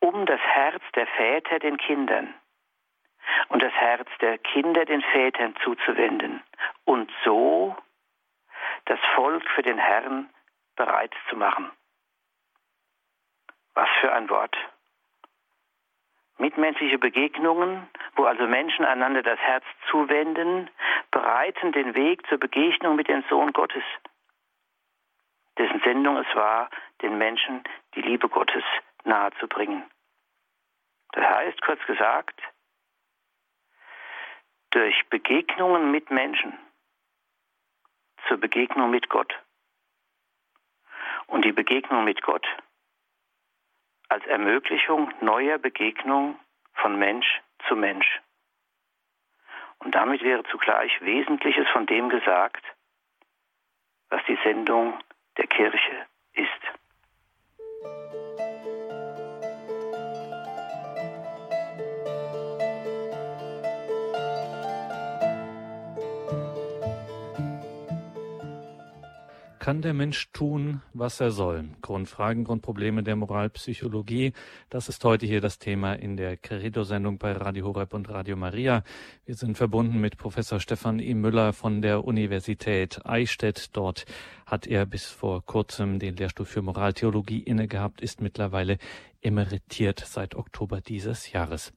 um das Herz der Väter den Kindern und das Herz der Kinder den Vätern zuzuwenden und so das Volk für den Herrn bereit zu machen. Was für ein Wort. Mitmenschliche Begegnungen, wo also Menschen einander das Herz zuwenden, bereiten den Weg zur Begegnung mit dem Sohn Gottes, dessen Sendung es war, den Menschen die Liebe Gottes nahezubringen. Das heißt, kurz gesagt, durch Begegnungen mit Menschen zur Begegnung mit Gott. Und die Begegnung mit Gott als Ermöglichung neuer Begegnung von Mensch zu Mensch. Und damit wäre zugleich Wesentliches von dem gesagt, was die Sendung der Kirche ist. Kann der Mensch tun, was er soll? Grundfragen, Grundprobleme der Moralpsychologie. Das ist heute hier das Thema in der Credo-Sendung bei Radio Horeb und Radio Maria. Wir sind verbunden mit Professor Stefan E. Müller von der Universität Eichstätt. Dort hat er bis vor kurzem den Lehrstuhl für Moraltheologie inne gehabt, ist mittlerweile emeritiert seit Oktober dieses Jahres.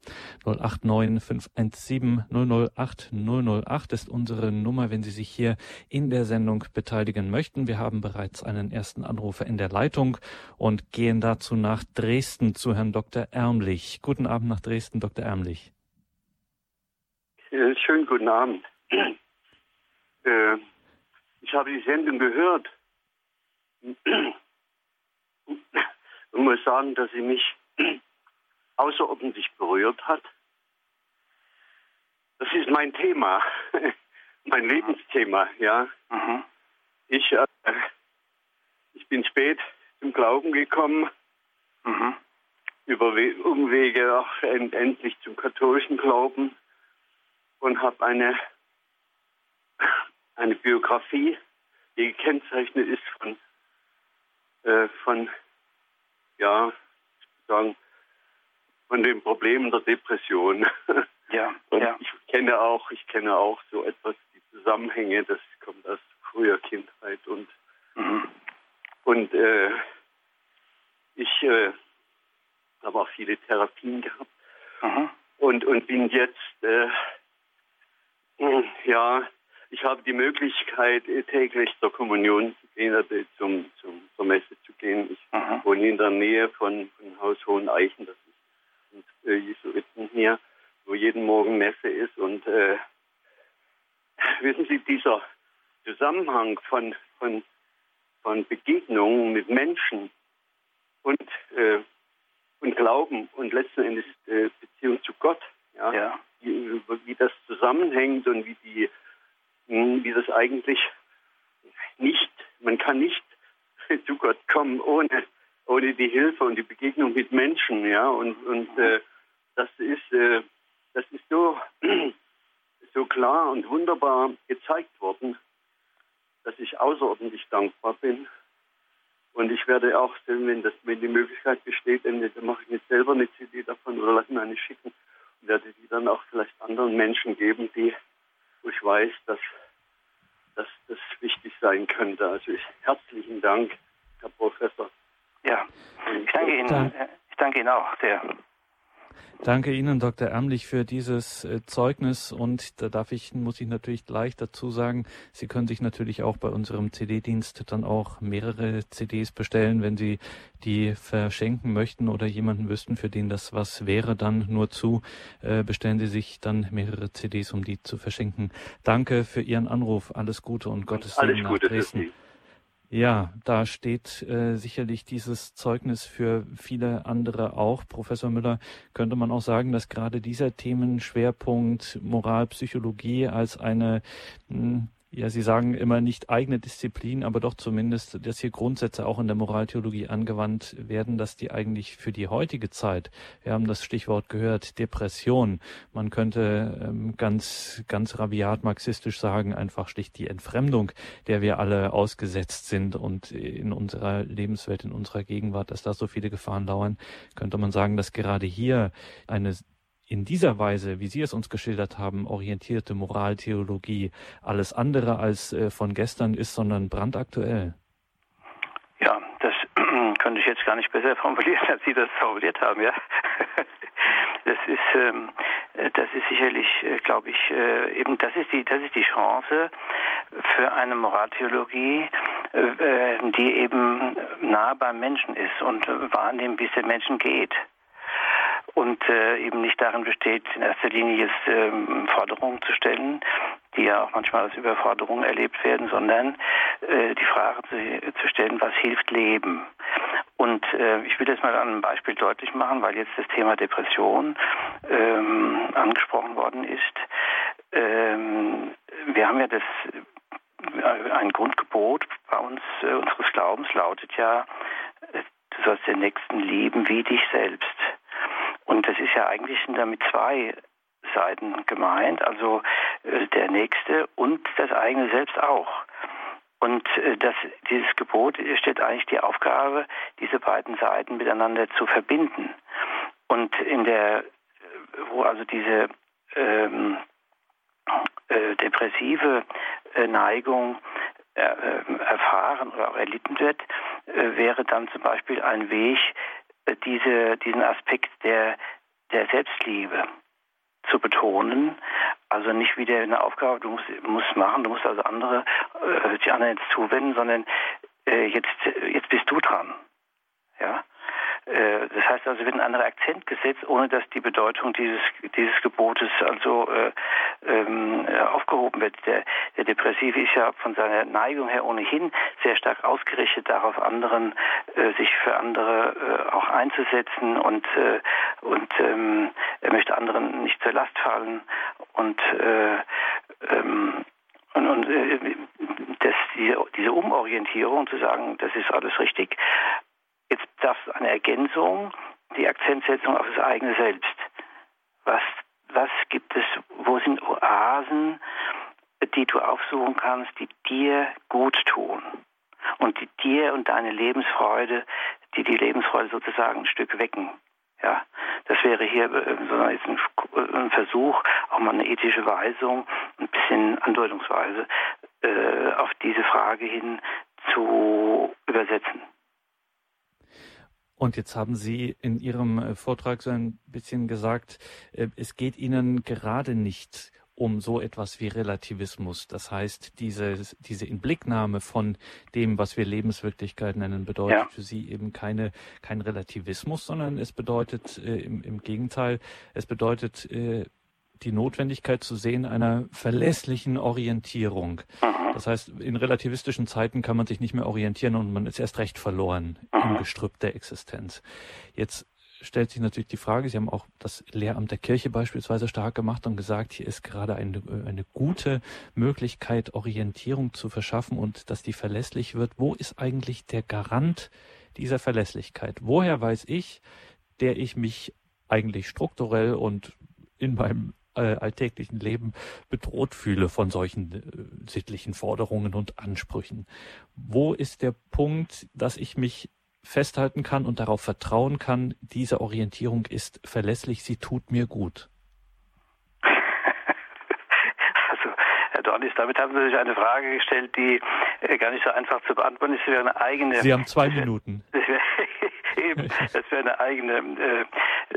089 517 008 008 ist unsere Nummer, wenn Sie sich hier in der Sendung beteiligen möchten. Wir haben bereits einen ersten Anrufer in der Leitung und gehen dazu nach Dresden zu Herrn Dr. Ärmlich. Guten Abend nach Dresden, Dr. Ärmlich. Äh, schönen guten Abend. Äh, ich habe die Sendung gehört und muss sagen, dass sie mich außerordentlich berührt hat. Das ist mein Thema, mein Lebensthema, ja. Mhm. Ich, äh, ich bin spät zum Glauben gekommen, mhm. über We Umwege auch end endlich zum katholischen Glauben und habe eine, eine Biografie, die gekennzeichnet ist von, äh, von ja, sagen, von den Problemen der Depression. Ja, und ja. ich kenne auch, ich kenne auch so etwas die Zusammenhänge, das kommt aus früher Kindheit und mhm. und äh, ich äh, habe auch viele Therapien gehabt mhm. und und bin jetzt äh, ja ich habe die Möglichkeit, äh, täglich zur Kommunion zu gehen, also zum, zum, zur Messe zu gehen. Ich Aha. wohne in der Nähe von, von Haus Hoheneichen, das ist ein äh, Jesuiten hier, wo jeden Morgen Messe ist. Und äh, wissen Sie, dieser Zusammenhang von, von, von Begegnungen mit Menschen und, äh, und Glauben und letzten Endes äh, Beziehung zu Gott, ja, ja. Wie, wie das zusammenhängt und wie die wie das eigentlich nicht, man kann nicht zu Gott kommen ohne, ohne die Hilfe und die Begegnung mit Menschen, ja, und, und äh, das ist, äh, das ist so, so klar und wunderbar gezeigt worden, dass ich außerordentlich dankbar bin. Und ich werde auch, wenn, das, wenn die Möglichkeit besteht, dann mache ich mir selber eine CD davon oder lasse mir eine schicken und werde die dann auch vielleicht anderen Menschen geben, die wo ich weiß, dass, dass das wichtig sein könnte. Also ich, herzlichen Dank, Herr Professor. Ja, ich danke Ihnen. Ich danke Ihnen auch sehr. Danke Ihnen, Dr. Ärmlich, für dieses äh, Zeugnis. Und da darf ich, muss ich natürlich gleich dazu sagen, Sie können sich natürlich auch bei unserem CD-Dienst dann auch mehrere CDs bestellen, wenn Sie die verschenken möchten oder jemanden wüssten, für den das was wäre, dann nur zu. Äh, bestellen Sie sich dann mehrere CDs, um die zu verschenken. Danke für Ihren Anruf. Alles Gute und Gottes Segen nach Dresden. Ja, da steht äh, sicherlich dieses Zeugnis für viele andere auch. Professor Müller, könnte man auch sagen, dass gerade dieser Themenschwerpunkt Moralpsychologie als eine mh, hm, ja, Sie sagen immer nicht eigene Disziplin, aber doch zumindest, dass hier Grundsätze auch in der Moraltheologie angewandt werden, dass die eigentlich für die heutige Zeit, wir haben das Stichwort gehört, Depression, man könnte ähm, ganz, ganz rabiat marxistisch sagen, einfach schlicht die Entfremdung, der wir alle ausgesetzt sind und in unserer Lebenswelt, in unserer Gegenwart, dass da so viele Gefahren lauern, könnte man sagen, dass gerade hier eine in dieser Weise, wie Sie es uns geschildert haben, orientierte Moraltheologie alles andere als äh, von gestern ist, sondern brandaktuell? Ja, das könnte ich jetzt gar nicht besser formulieren, als Sie das formuliert haben, ja. Das ist, ähm, das ist sicherlich, äh, glaube ich, äh, eben das ist die, das ist die Chance für eine Moraltheologie, die eben nah beim Menschen ist und wahrnimmt, wie es den Menschen geht und äh, eben nicht darin besteht, in erster Linie jetzt ähm, Forderungen zu stellen, die ja auch manchmal als Überforderungen erlebt werden, sondern äh, die Frage zu, zu, stellen, was hilft Leben? Und äh, ich will das mal an einem Beispiel deutlich machen, weil jetzt das Thema Depression ähm, angesprochen worden ist. Ähm, wir haben ja das äh, ein Grundgebot bei uns äh, unseres Glaubens lautet ja, äh, du sollst den Nächsten lieben wie dich selbst. Und das ist ja eigentlich damit zwei Seiten gemeint, also äh, der Nächste und das eigene Selbst auch. Und äh, das, dieses Gebot stellt eigentlich die Aufgabe, diese beiden Seiten miteinander zu verbinden. Und in der, wo also diese ähm, äh, depressive äh, Neigung äh, erfahren oder auch erlitten wird, äh, wäre dann zum Beispiel ein Weg, äh, diese, diesen Aspekt der, der Selbstliebe zu betonen. Also nicht wieder eine Aufgabe, du musst, musst machen, du musst also andere, äh, die anderen jetzt zuwenden, sondern äh, jetzt, jetzt bist du dran. Das heißt also, wird ein anderer Akzent gesetzt, ohne dass die Bedeutung dieses, dieses Gebotes also äh, ähm, aufgehoben wird. Der, der Depressive ist ja von seiner Neigung her ohnehin sehr stark ausgerichtet darauf, anderen äh, sich für andere äh, auch einzusetzen und äh, und ähm, er möchte anderen nicht zur Last fallen und äh, ähm, und, und äh, das, diese, diese Umorientierung zu sagen, das ist alles richtig, Jetzt darf eine Ergänzung, die Akzentsetzung auf das eigene Selbst. Was, was gibt es, wo sind Oasen, die du aufsuchen kannst, die dir gut tun und die dir und deine Lebensfreude, die die Lebensfreude sozusagen ein Stück wecken. Ja, das wäre hier äh, ein, ein, Versuch, auch mal eine ethische Weisung, ein bisschen andeutungsweise äh, auf diese Frage hin zu übersetzen. Und jetzt haben Sie in Ihrem äh, Vortrag so ein bisschen gesagt, äh, es geht Ihnen gerade nicht um so etwas wie Relativismus. Das heißt, diese, diese Inblicknahme von dem, was wir Lebenswirklichkeit nennen, bedeutet ja. für Sie eben keine, kein Relativismus, sondern es bedeutet äh, im, im Gegenteil, es bedeutet äh, die Notwendigkeit zu sehen einer verlässlichen Orientierung. Mhm. Das heißt, in relativistischen Zeiten kann man sich nicht mehr orientieren und man ist erst recht verloren mhm. im Gestrüpp der Existenz. Jetzt stellt sich natürlich die Frage, Sie haben auch das Lehramt der Kirche beispielsweise stark gemacht und gesagt, hier ist gerade eine, eine gute Möglichkeit, Orientierung zu verschaffen und dass die verlässlich wird. Wo ist eigentlich der Garant dieser Verlässlichkeit? Woher weiß ich, der ich mich eigentlich strukturell und in meinem äh, alltäglichen Leben bedroht fühle von solchen äh, sittlichen Forderungen und Ansprüchen. Wo ist der Punkt, dass ich mich festhalten kann und darauf vertrauen kann, diese Orientierung ist verlässlich, sie tut mir gut? Also, Herr Dornis, damit haben Sie sich eine Frage gestellt, die äh, gar nicht so einfach zu beantworten ist. Das wäre eine eigene. Sie haben zwei Minuten. Eben, das wäre eine eigene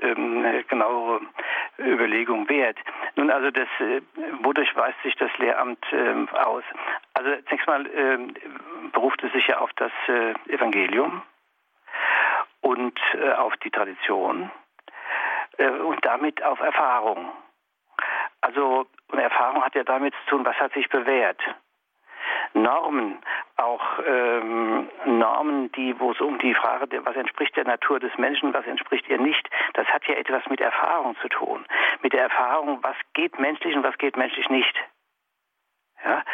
äh, äh, genauere Überlegung wert. Nun, also das, äh, wodurch weist sich das Lehramt äh, aus? Also zunächst mal äh, beruft es sich ja auf das äh, Evangelium und äh, auf die Tradition und damit auf Erfahrung. Also und Erfahrung hat ja damit zu tun, was hat sich bewährt. Normen, auch ähm, Normen, die, wo es um die Frage, was entspricht der Natur des Menschen, was entspricht ihr nicht, das hat ja etwas mit Erfahrung zu tun. Mit der Erfahrung, was geht menschlich und was geht menschlich nicht. Ja?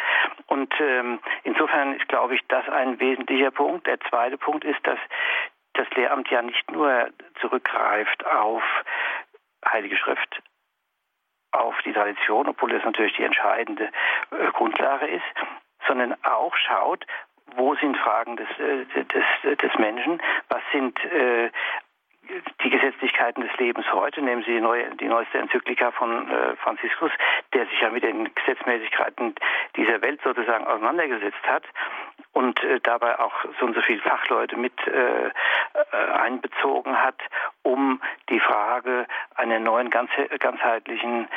Und ähm, insofern ist, glaube ich, das ein wesentlicher Punkt. Der zweite Punkt ist, dass das Lehramt ja nicht nur zurückgreift auf Heilige Schrift, auf die Tradition, obwohl das natürlich die entscheidende äh, Grundlage ist, sondern auch schaut, wo sind Fragen des, äh, des, des Menschen, was sind äh, die Gesetzlichkeiten des Lebens heute, nehmen Sie die, neue, die neueste Enzyklika von äh, Franziskus, der sich ja mit den Gesetzmäßigkeiten dieser Welt sozusagen auseinandergesetzt hat und dabei auch so und so viele Fachleute mit einbezogen hat, um die Frage einer neuen ganz, ganzheitlichen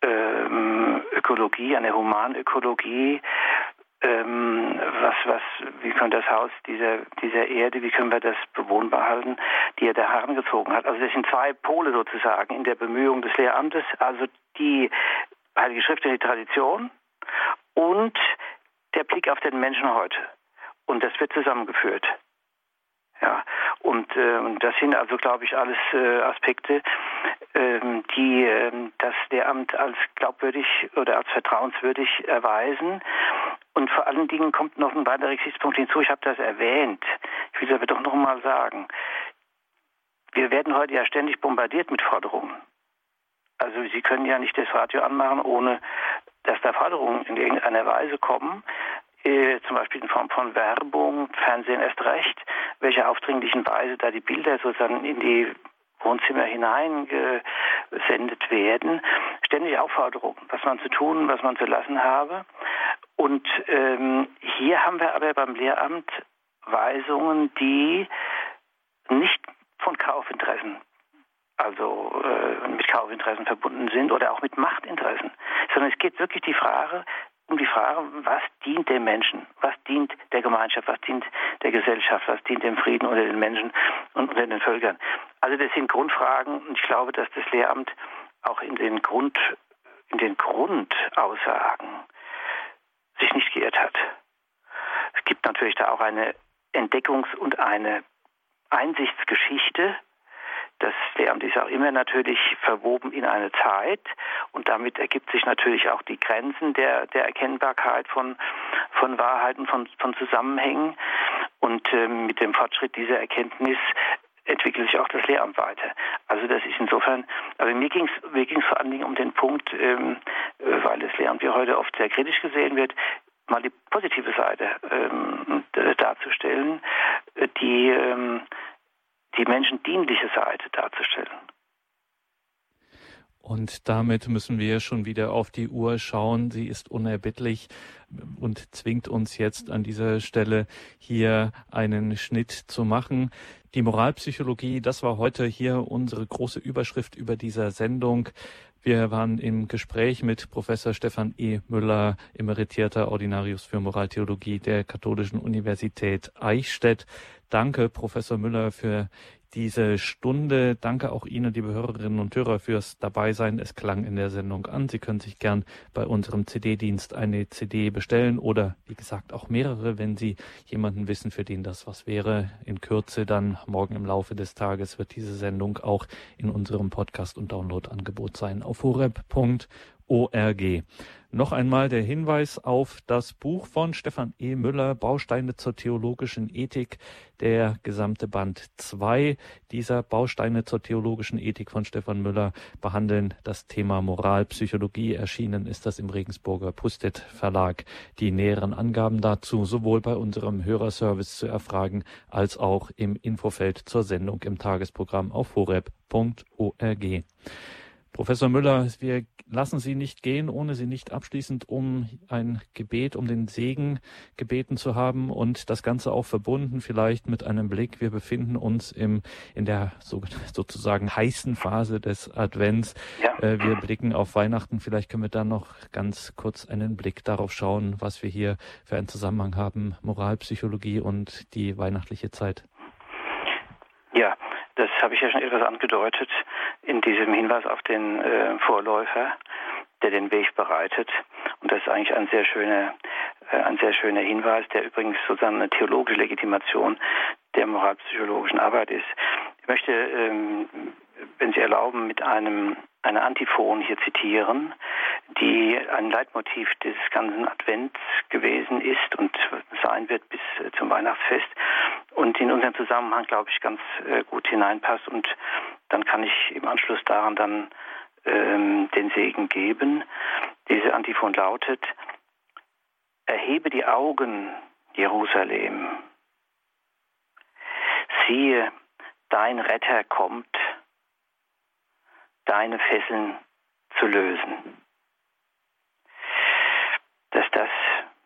ähm, Ökologie, einer Humanökologie ähm, was, was, wie können das Haus dieser, dieser Erde, wie können wir das bewohnbar halten, die er da herangezogen hat. Also das sind zwei Pole sozusagen in der Bemühung des Lehramtes, also die Heilige Schrift und die Tradition und der Blick auf den Menschen heute. Und das wird zusammengeführt. Ja, und, äh, das sind also, glaube ich, alles äh, Aspekte, ähm, die äh, das Lehramt als glaubwürdig oder als vertrauenswürdig erweisen. Und vor allen Dingen kommt noch ein weiterer Gesichtspunkt hinzu. Ich habe das erwähnt. Ich will es aber doch noch mal sagen. Wir werden heute ja ständig bombardiert mit Forderungen. Also Sie können ja nicht das Radio anmachen, ohne dass da Forderungen in irgendeiner Weise kommen, äh, zum Beispiel in Form von Werbung, Fernsehen erst recht, welche aufdringlichen Weise da die Bilder sozusagen in die Wohnzimmer hineingesendet werden. Ständig Aufforderungen, was man zu tun, was man zu lassen habe. Und ähm, hier haben wir aber beim Lehramt Weisungen, die nicht von Kaufinteressen also äh, mit Kaufinteressen verbunden sind oder auch mit Machtinteressen, sondern es geht wirklich die Frage, um die Frage, was dient dem Menschen, was dient der Gemeinschaft, was dient der Gesellschaft, was dient dem Frieden unter den Menschen und unter den Völkern. Also das sind Grundfragen und ich glaube, dass das Lehramt auch in den Grund, in den Grundaussagen sich nicht geirrt hat. Es gibt natürlich da auch eine Entdeckungs- und eine Einsichtsgeschichte, das Lehramt ist auch immer natürlich verwoben in eine Zeit und damit ergibt sich natürlich auch die Grenzen der, der Erkennbarkeit von, von Wahrheiten, von, von Zusammenhängen. Und ähm, mit dem Fortschritt dieser Erkenntnis entwickelt sich auch das Lehramt weiter. Also das ist insofern, aber mir ging es mir ging's vor allen Dingen um den Punkt, ähm, äh, weil das Lehramt ja heute oft sehr kritisch gesehen wird, mal die positive Seite ähm, darzustellen, die ähm, die menschendienliche Seite darzustellen. Und damit müssen wir schon wieder auf die Uhr schauen. Sie ist unerbittlich und zwingt uns jetzt an dieser Stelle hier einen Schnitt zu machen. Die Moralpsychologie, das war heute hier unsere große Überschrift über dieser Sendung. Wir waren im Gespräch mit Professor Stefan E. Müller, emeritierter Ordinarius für Moraltheologie der Katholischen Universität Eichstätt. Danke, Professor Müller, für diese Stunde. Danke auch Ihnen, liebe Hörerinnen und Hörer, fürs Dabeisein. Es klang in der Sendung an. Sie können sich gern bei unserem CD-Dienst eine CD bestellen oder, wie gesagt, auch mehrere, wenn Sie jemanden wissen, für den das was wäre. In Kürze dann morgen im Laufe des Tages wird diese Sendung auch in unserem Podcast- und Download-Angebot sein auf horeb.org. Noch einmal der Hinweis auf das Buch von Stefan E. Müller, Bausteine zur theologischen Ethik, der gesamte Band 2 dieser Bausteine zur theologischen Ethik von Stefan Müller behandeln das Thema Moralpsychologie. Erschienen ist das im Regensburger Pustet Verlag. Die näheren Angaben dazu sowohl bei unserem Hörerservice zu erfragen als auch im Infofeld zur Sendung im Tagesprogramm auf horeb.org. Professor Müller, wir lassen Sie nicht gehen, ohne Sie nicht abschließend um ein Gebet, um den Segen gebeten zu haben und das Ganze auch verbunden vielleicht mit einem Blick. Wir befinden uns im, in der so, sozusagen heißen Phase des Advents. Ja. Äh, wir blicken auf Weihnachten. Vielleicht können wir dann noch ganz kurz einen Blick darauf schauen, was wir hier für einen Zusammenhang haben, Moralpsychologie und die weihnachtliche Zeit. Ja, das habe ich ja schon etwas angedeutet in diesem Hinweis auf den äh, Vorläufer, der den Weg bereitet. Und das ist eigentlich ein sehr schöner, äh, ein sehr schöner Hinweis, der übrigens sozusagen eine theologische Legitimation der moralpsychologischen Arbeit ist. Ich möchte, ähm, wenn Sie erlauben, mit einem eine Antiphon hier zitieren, die ein Leitmotiv des ganzen Advents gewesen ist und sein wird bis äh, zum Weihnachtsfest und in unserem Zusammenhang, glaube ich, ganz äh, gut hineinpasst. Und dann kann ich im Anschluss daran dann ähm, den Segen geben. Diese Antiphon lautet, Erhebe die Augen, Jerusalem. Siehe, dein Retter kommt, deine Fesseln zu lösen. Dass das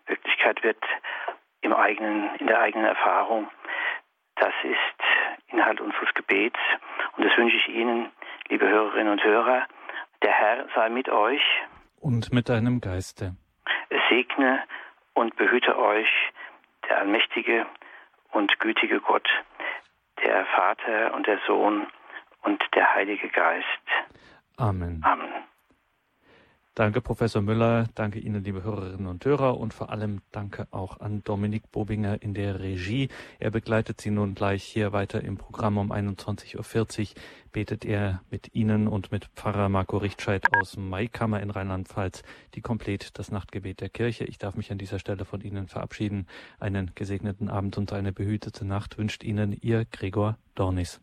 Wirklichkeit wird im eigenen, in der eigenen Erfahrung, das ist Inhalt unseres Gebets. Und das wünsche ich Ihnen, liebe Hörerinnen und Hörer. Der Herr sei mit euch. Und mit deinem Geiste. Es segne und behüte euch der allmächtige und gütige Gott, der Vater und der Sohn und der Heilige Geist. Amen. Amen. Danke, Professor Müller. Danke Ihnen, liebe Hörerinnen und Hörer. Und vor allem danke auch an Dominik Bobinger in der Regie. Er begleitet Sie nun gleich hier weiter im Programm um 21.40 Uhr. Betet er mit Ihnen und mit Pfarrer Marco Richtscheid aus Maikammer in Rheinland-Pfalz die Komplett das Nachtgebet der Kirche. Ich darf mich an dieser Stelle von Ihnen verabschieden. Einen gesegneten Abend und eine behütete Nacht wünscht Ihnen Ihr Gregor Dornis.